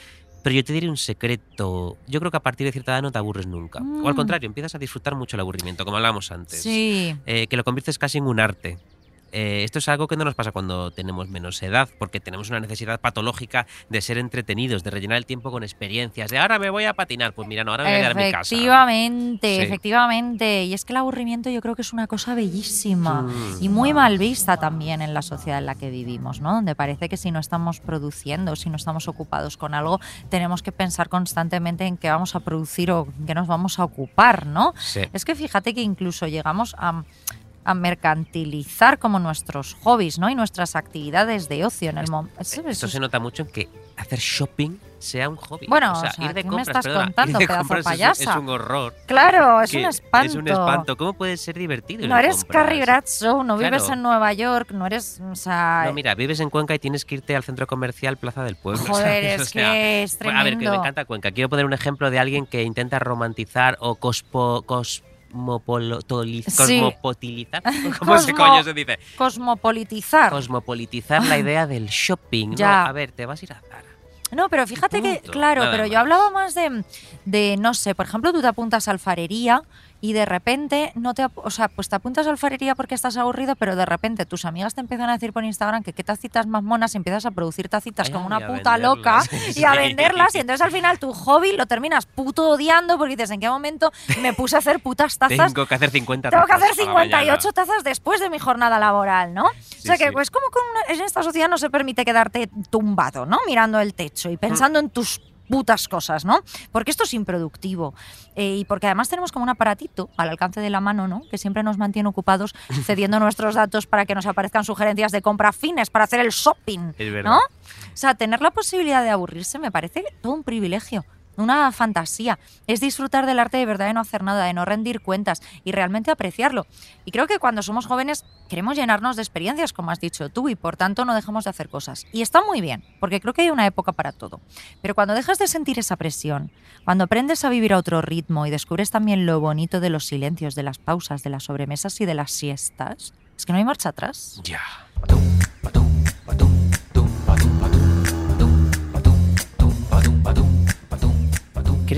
Pero yo te diré un secreto. Yo creo que a partir de cierta edad no te aburres nunca. O al Mm. contrario, empiezas a disfrutar mucho el aburrimiento, como hablábamos antes. Sí. Eh, que lo conviertes casi en un arte. Eh, esto es algo que no nos pasa cuando tenemos menos edad, porque tenemos una necesidad patológica de ser entretenidos, de rellenar el tiempo con experiencias, de ahora me voy a patinar, pues mira, no, ahora me voy a quedar en mi casa. Efectivamente, Sí. efectivamente. Y es que el aburrimiento yo creo que es una cosa bellísima Mm. y muy mal vista también en la sociedad en la que vivimos, ¿no? Donde parece que si no estamos produciendo, si no estamos ocupados con algo, tenemos que pensar constantemente en qué vamos a producir o en qué nos vamos a ocupar, ¿no? Sí. Es que fíjate que incluso llegamos a, a mercantilizar como nuestros hobbies, ¿no? Y nuestras actividades de ocio en el momento. Esto se nota mucho en que hacer shopping sea un hobby. Bueno, o sea, o sea, ir de ¿qué me compras, estás perdona, contando, ir de pedazo compras es un- payasa? Es, un horror. Claro, es un espanto. Es un espanto. ¿Cómo puede ser divertido? No eres compras? Carrie Bradshaw, no vives en Nueva York, no eres, o sea, No, mira, vives en Cuenca y tienes que irte al centro comercial Plaza del Pueblo. joder, ¿sabes? O es sea, que es a ver, que me encanta Cuenca. Quiero poner un ejemplo de alguien que intenta romantizar o cospo, cosmopolotoliz- Sí. cosmopotilizar. ¿Cómo se Cosmo- coño se dice? Cosmopolitizar. Cosmopolitizar la idea del shopping. Ya. No, a ver, te vas a ir a Zara. No, pero fíjate que, claro, pero más. yo hablaba más de, de, no sé, por ejemplo, tú te apuntas a alfarería y de repente no te, o sea, pues te apuntas a alfarería porque estás aburrido, pero de repente tus amigas te empiezan a decir por Instagram que qué tacitas más monas y empiezas a producir tacitas Ay, como una puta loca y a venderlas y entonces al final tu hobby lo terminas puto odiando porque dices, ¿en qué momento me puse a hacer putas tazas Tengo que hacer 50 Tengo que tazas hacer a la mañana. 58 tazas después de mi jornada laboral, ¿no? o sea que, sí. pues, como con una- en esta sociedad no se permite quedarte tumbado, ¿no? Mirando el techo y pensando en tus putas cosas, ¿no? Porque esto es improductivo. Eh, y porque además tenemos como un aparatito al alcance de la mano, ¿no? Que siempre nos mantiene ocupados cediendo nuestros datos para que nos aparezcan sugerencias de compra fines para hacer el shopping, Es verdad. ¿no? O sea, tener la posibilidad de aburrirse me parece todo un privilegio, una fantasía. Es disfrutar del arte de verdad de no hacer nada, de no rendir cuentas y realmente apreciarlo. Y creo que cuando somos jóvenes queremos llenarnos de experiencias, como has dicho tú, y por tanto no dejamos de hacer cosas. Y está muy bien, porque creo que hay una época para todo. Pero cuando dejas de sentir esa presión, cuando aprendes a vivir a otro ritmo y descubres también lo bonito de los silencios, de las pausas, de las sobremesas y de las siestas, es que no hay marcha atrás. Ya.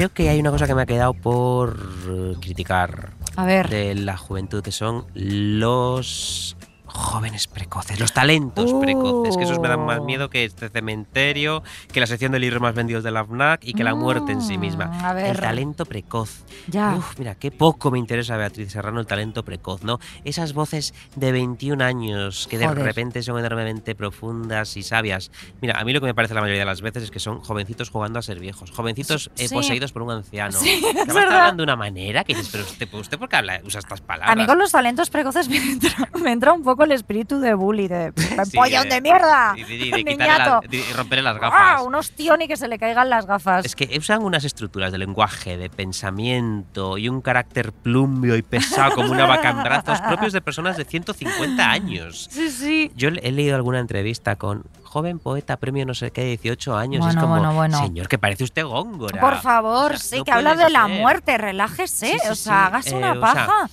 Creo que hay una cosa que me ha quedado por eh, criticar A ver. de la juventud, que son los jóvenes precoces, los talentos Uh. precoces, que esos me dan más miedo que este cementerio, que la sección de libros más vendidos de la FNAC y que la muerte en sí misma. Mm, a ver. El talento precoz. Ya. Uf, mira, qué poco me interesa Beatriz Serrano el talento precoz, ¿no? Esas voces de 21 años que de Joder. repente son enormemente profundas y sabias. Mira, a mí lo que me parece la mayoría de las veces es que son jovencitos jugando a ser viejos, jovencitos eh, Sí. poseídos por un anciano. Sí, que es hablando de una manera que dices, pero usted, ¿usted por qué habla, usa estas palabras? A mí con los talentos precoces me entra, me entra un poco el espíritu de bully, de pollón de- de mierda, Y la- romperle las ¡Ah! gafas. Un ostión y que se le caigan las gafas. Es que usan unas estructuras de lenguaje, de pensamiento y un carácter plumbio y pesado como una vaca en brazos propios de personas de 150 años. Sí, sí. Yo he leído alguna entrevista con joven poeta, premio no sé qué, 18 años. es Bueno, como, bueno, bueno. señor, que parece usted góngora. Por favor, O sea, sí, no que habla de la ser. muerte, relájese, Sí, sí, o sea, hágase Eh, una o sea, paja.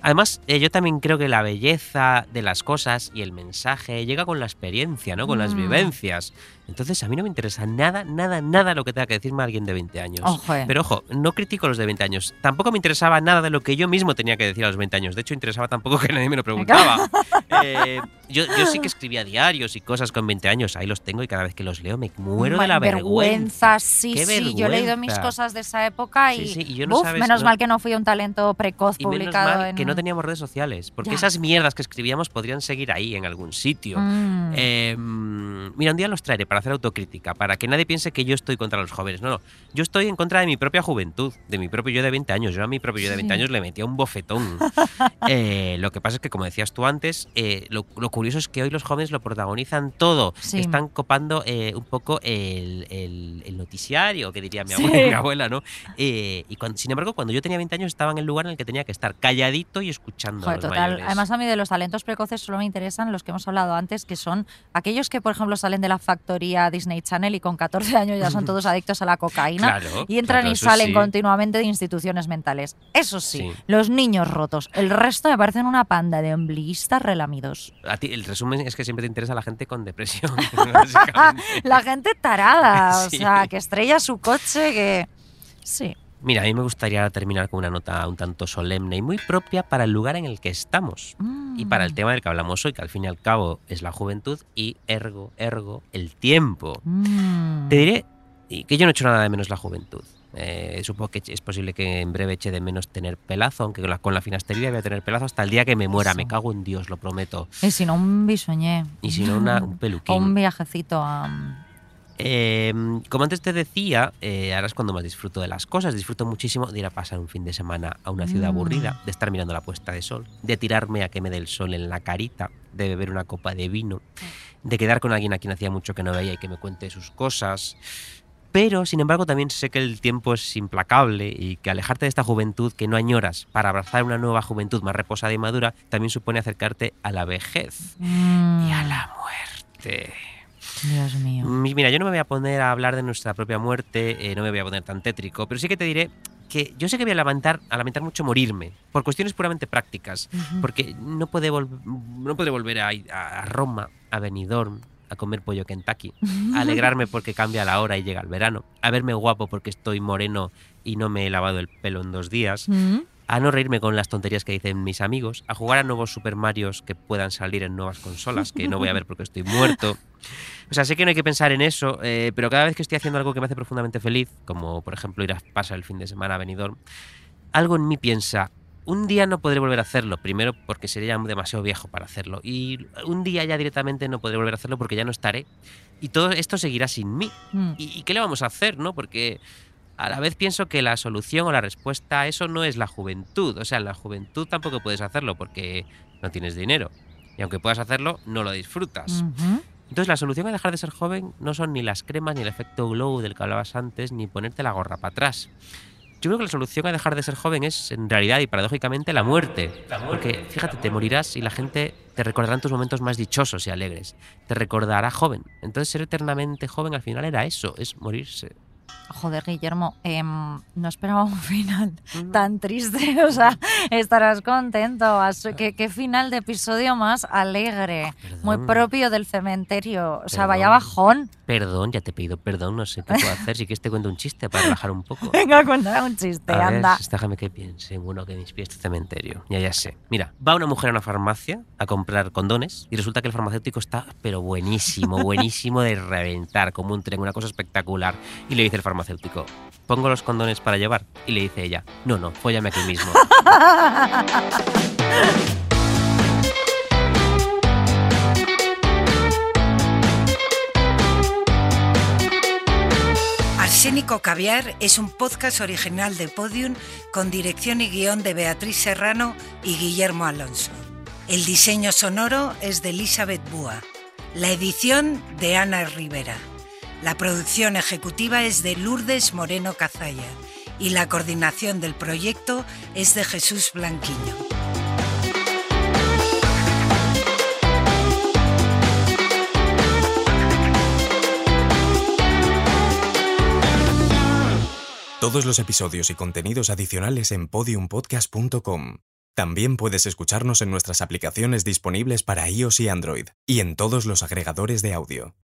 Además, eh, yo también creo que la belleza de las cosas y el mensaje llega con la experiencia, ¿no? Con las Mm. vivencias. Entonces, a mí no me interesa nada, nada, nada lo que tenga que decirme alguien de 20 años. Ojo, eh. Pero ojo, no critico a los de 20 años. Tampoco me interesaba nada de lo que yo mismo tenía que decir a los 20 años. De hecho, interesaba tampoco que nadie me lo preguntaba. Eh, yo, yo sí que escribía diarios y cosas con 20 años. Ahí los tengo y cada vez que los leo me muero de la vergüenza. sí, Qué sí. Yo he leído mis vergüenza. cosas de esa época y, Sí, sí, y yo no uf, sabes, menos no- mal que no fui un talento precoz Y menos publicado mal en... que no teníamos redes sociales, porque Ya. esas mierdas que escribíamos podrían seguir ahí en algún sitio. Mm. Eh, mira, un día los traeré para hacer autocrítica, para que nadie piense que yo estoy contra los jóvenes. No, no. Yo estoy en contra de mi propia juventud, de mi propio yo de 20 años. Yo a mi propio yo de 20 Sí. años le metía un bofetón. Eh, lo que pasa es que, como decías tú antes, eh, lo, lo curioso es que hoy los jóvenes lo protagonizan todo. Sí. Están copando eh, un poco el, el- el noticiario, que diría mi Sí. abuela, mi abuela, ¿no? Eh, y cuando- sin embargo, cuando yo tenía 20 años estaba en el lugar en el que tenía que estar, calladito y escuchando a Joder, los total. mayores. Además, a mí de los talentos precoces solo me interesan los que hemos hablado antes, que son aquellos que, por ejemplo, salen de la factoría Disney Channel y con 14 años ya son todos adictos a la cocaína. Claro, y entran claro, y salen sí. continuamente de instituciones mentales. Eso sí, Sí. los niños rotos. El resto me parecen una panda de ombliguistas relamidos. A ti, el resumen es que siempre te interesa la gente con depresión. La gente tarada, o Sí. sea, que estrella su coche, que... Sí. Mira, a mí me gustaría terminar con una nota un tanto solemne y muy propia para el lugar en el que estamos y para el Mm. tema del que hablamos hoy, que al fin y al cabo es la juventud y ergo, ergo, el tiempo. Mm. Te diré que yo no he hecho nada de menos la juventud. Eh, supongo que es posible que en breve eche de menos tener pelazo, aunque con la, con la finastería voy a tener pelazo hasta el día que me muera. Eso. Me cago en Dios, lo prometo. Y si no, un bisoñé. Y si no, una- un peluquín. O un viajecito a... Eh, como antes te decía, eh, ahora es cuando más disfruto de las cosas. Disfruto muchísimo de ir a pasar un fin de semana a una ciudad Mm. aburrida, de estar mirando la puesta de sol, de tirarme a que me dé el sol en la carita, de beber una copa de vino, de quedar con alguien a quien hacía mucho que no veía y que me cuente sus cosas. Pero, sin embargo, también sé que el tiempo es implacable y que alejarte de esta juventud que no añoras para abrazar una nueva juventud más reposada y madura también supone acercarte a la vejez Mm. y a la muerte. Dios mío. Mira, yo no me voy a poner a hablar de nuestra propia muerte, eh, no me voy a poner tan tétrico, pero sí que te diré que yo sé que voy a lamentar, a lamentar mucho morirme, por cuestiones puramente prácticas, Ujú. porque no, puede vol- no podré volver a, a Roma, a Benidorm, a comer pollo Kentucky, a alegrarme porque cambia la hora y llega el verano, a verme guapo porque estoy moreno y no me he lavado el pelo en dos días, Mm. A no reírme con las tonterías que dicen mis amigos, a jugar a nuevos Super Marios que puedan salir en nuevas consolas, que no voy a ver porque estoy muerto. O sea, sé que no hay que pensar en eso, eh, pero cada vez que estoy haciendo algo que me hace profundamente feliz, como por ejemplo ir a pasar el fin de semana a Benidorm, algo en mí piensa, un día no podré volver a hacerlo, primero porque sería demasiado viejo para hacerlo, y un día ya directamente no podré volver a hacerlo porque ya no estaré, y todo esto seguirá sin mí. Mm. ¿Y, y qué le vamos a hacer, no? Porque a la vez pienso que la solución o la respuesta a eso no es la juventud. O sea, en la juventud tampoco puedes hacerlo porque no tienes dinero. Y aunque puedas hacerlo, no lo disfrutas. Ujú. Entonces, la solución a dejar de ser joven no son ni las cremas, ni el efecto glow del que hablabas antes, ni ponerte la gorra para atrás. Yo creo que la solución a dejar de ser joven es, en realidad y paradójicamente, la muerte. Porque, fíjate, te morirás y la gente te recordará en tus momentos más dichosos y alegres. Te recordará joven. Entonces, ser eternamente joven al final era eso, es morirse. Joder, Guillermo, em, no esperaba un final tan triste. O sea, estarás contento. ¿Qué, qué final de episodio más alegre. Muy Perdón. propio del cementerio. O sea, Perdón. vaya bajón. Perdón, ya te he pedido perdón, no sé qué puedo hacer. Si quieres te cuento un chiste para relajar un poco. Venga, cuéntame un chiste, A ver, anda. déjame que piense en uno que me inspire este cementerio. Ya, ya sé. Mira, va una mujer a una farmacia a comprar condones y resulta que el farmacéutico está, pero buenísimo, buenísimo de reventar, como un tren, una cosa espectacular. Y le dice el ¿pongo los condones para llevar? Y le dice ella, no, no, fóllame aquí mismo. Arsénico Caviar es un podcast original de Podium con dirección y guion de Beatriz Serrano y Guillermo Alonso. El diseño sonoro es de Elizabeth Búa. La edición de Ana Rivera. La producción ejecutiva es de Lourdes Moreno Cazalla y la coordinación del proyecto es de Jesús Blanquiño. Todos los episodios y contenidos adicionales en podiumpodcast.com. También puedes escucharnos en nuestras aplicaciones disponibles para iOS y Android y en todos los agregadores de audio.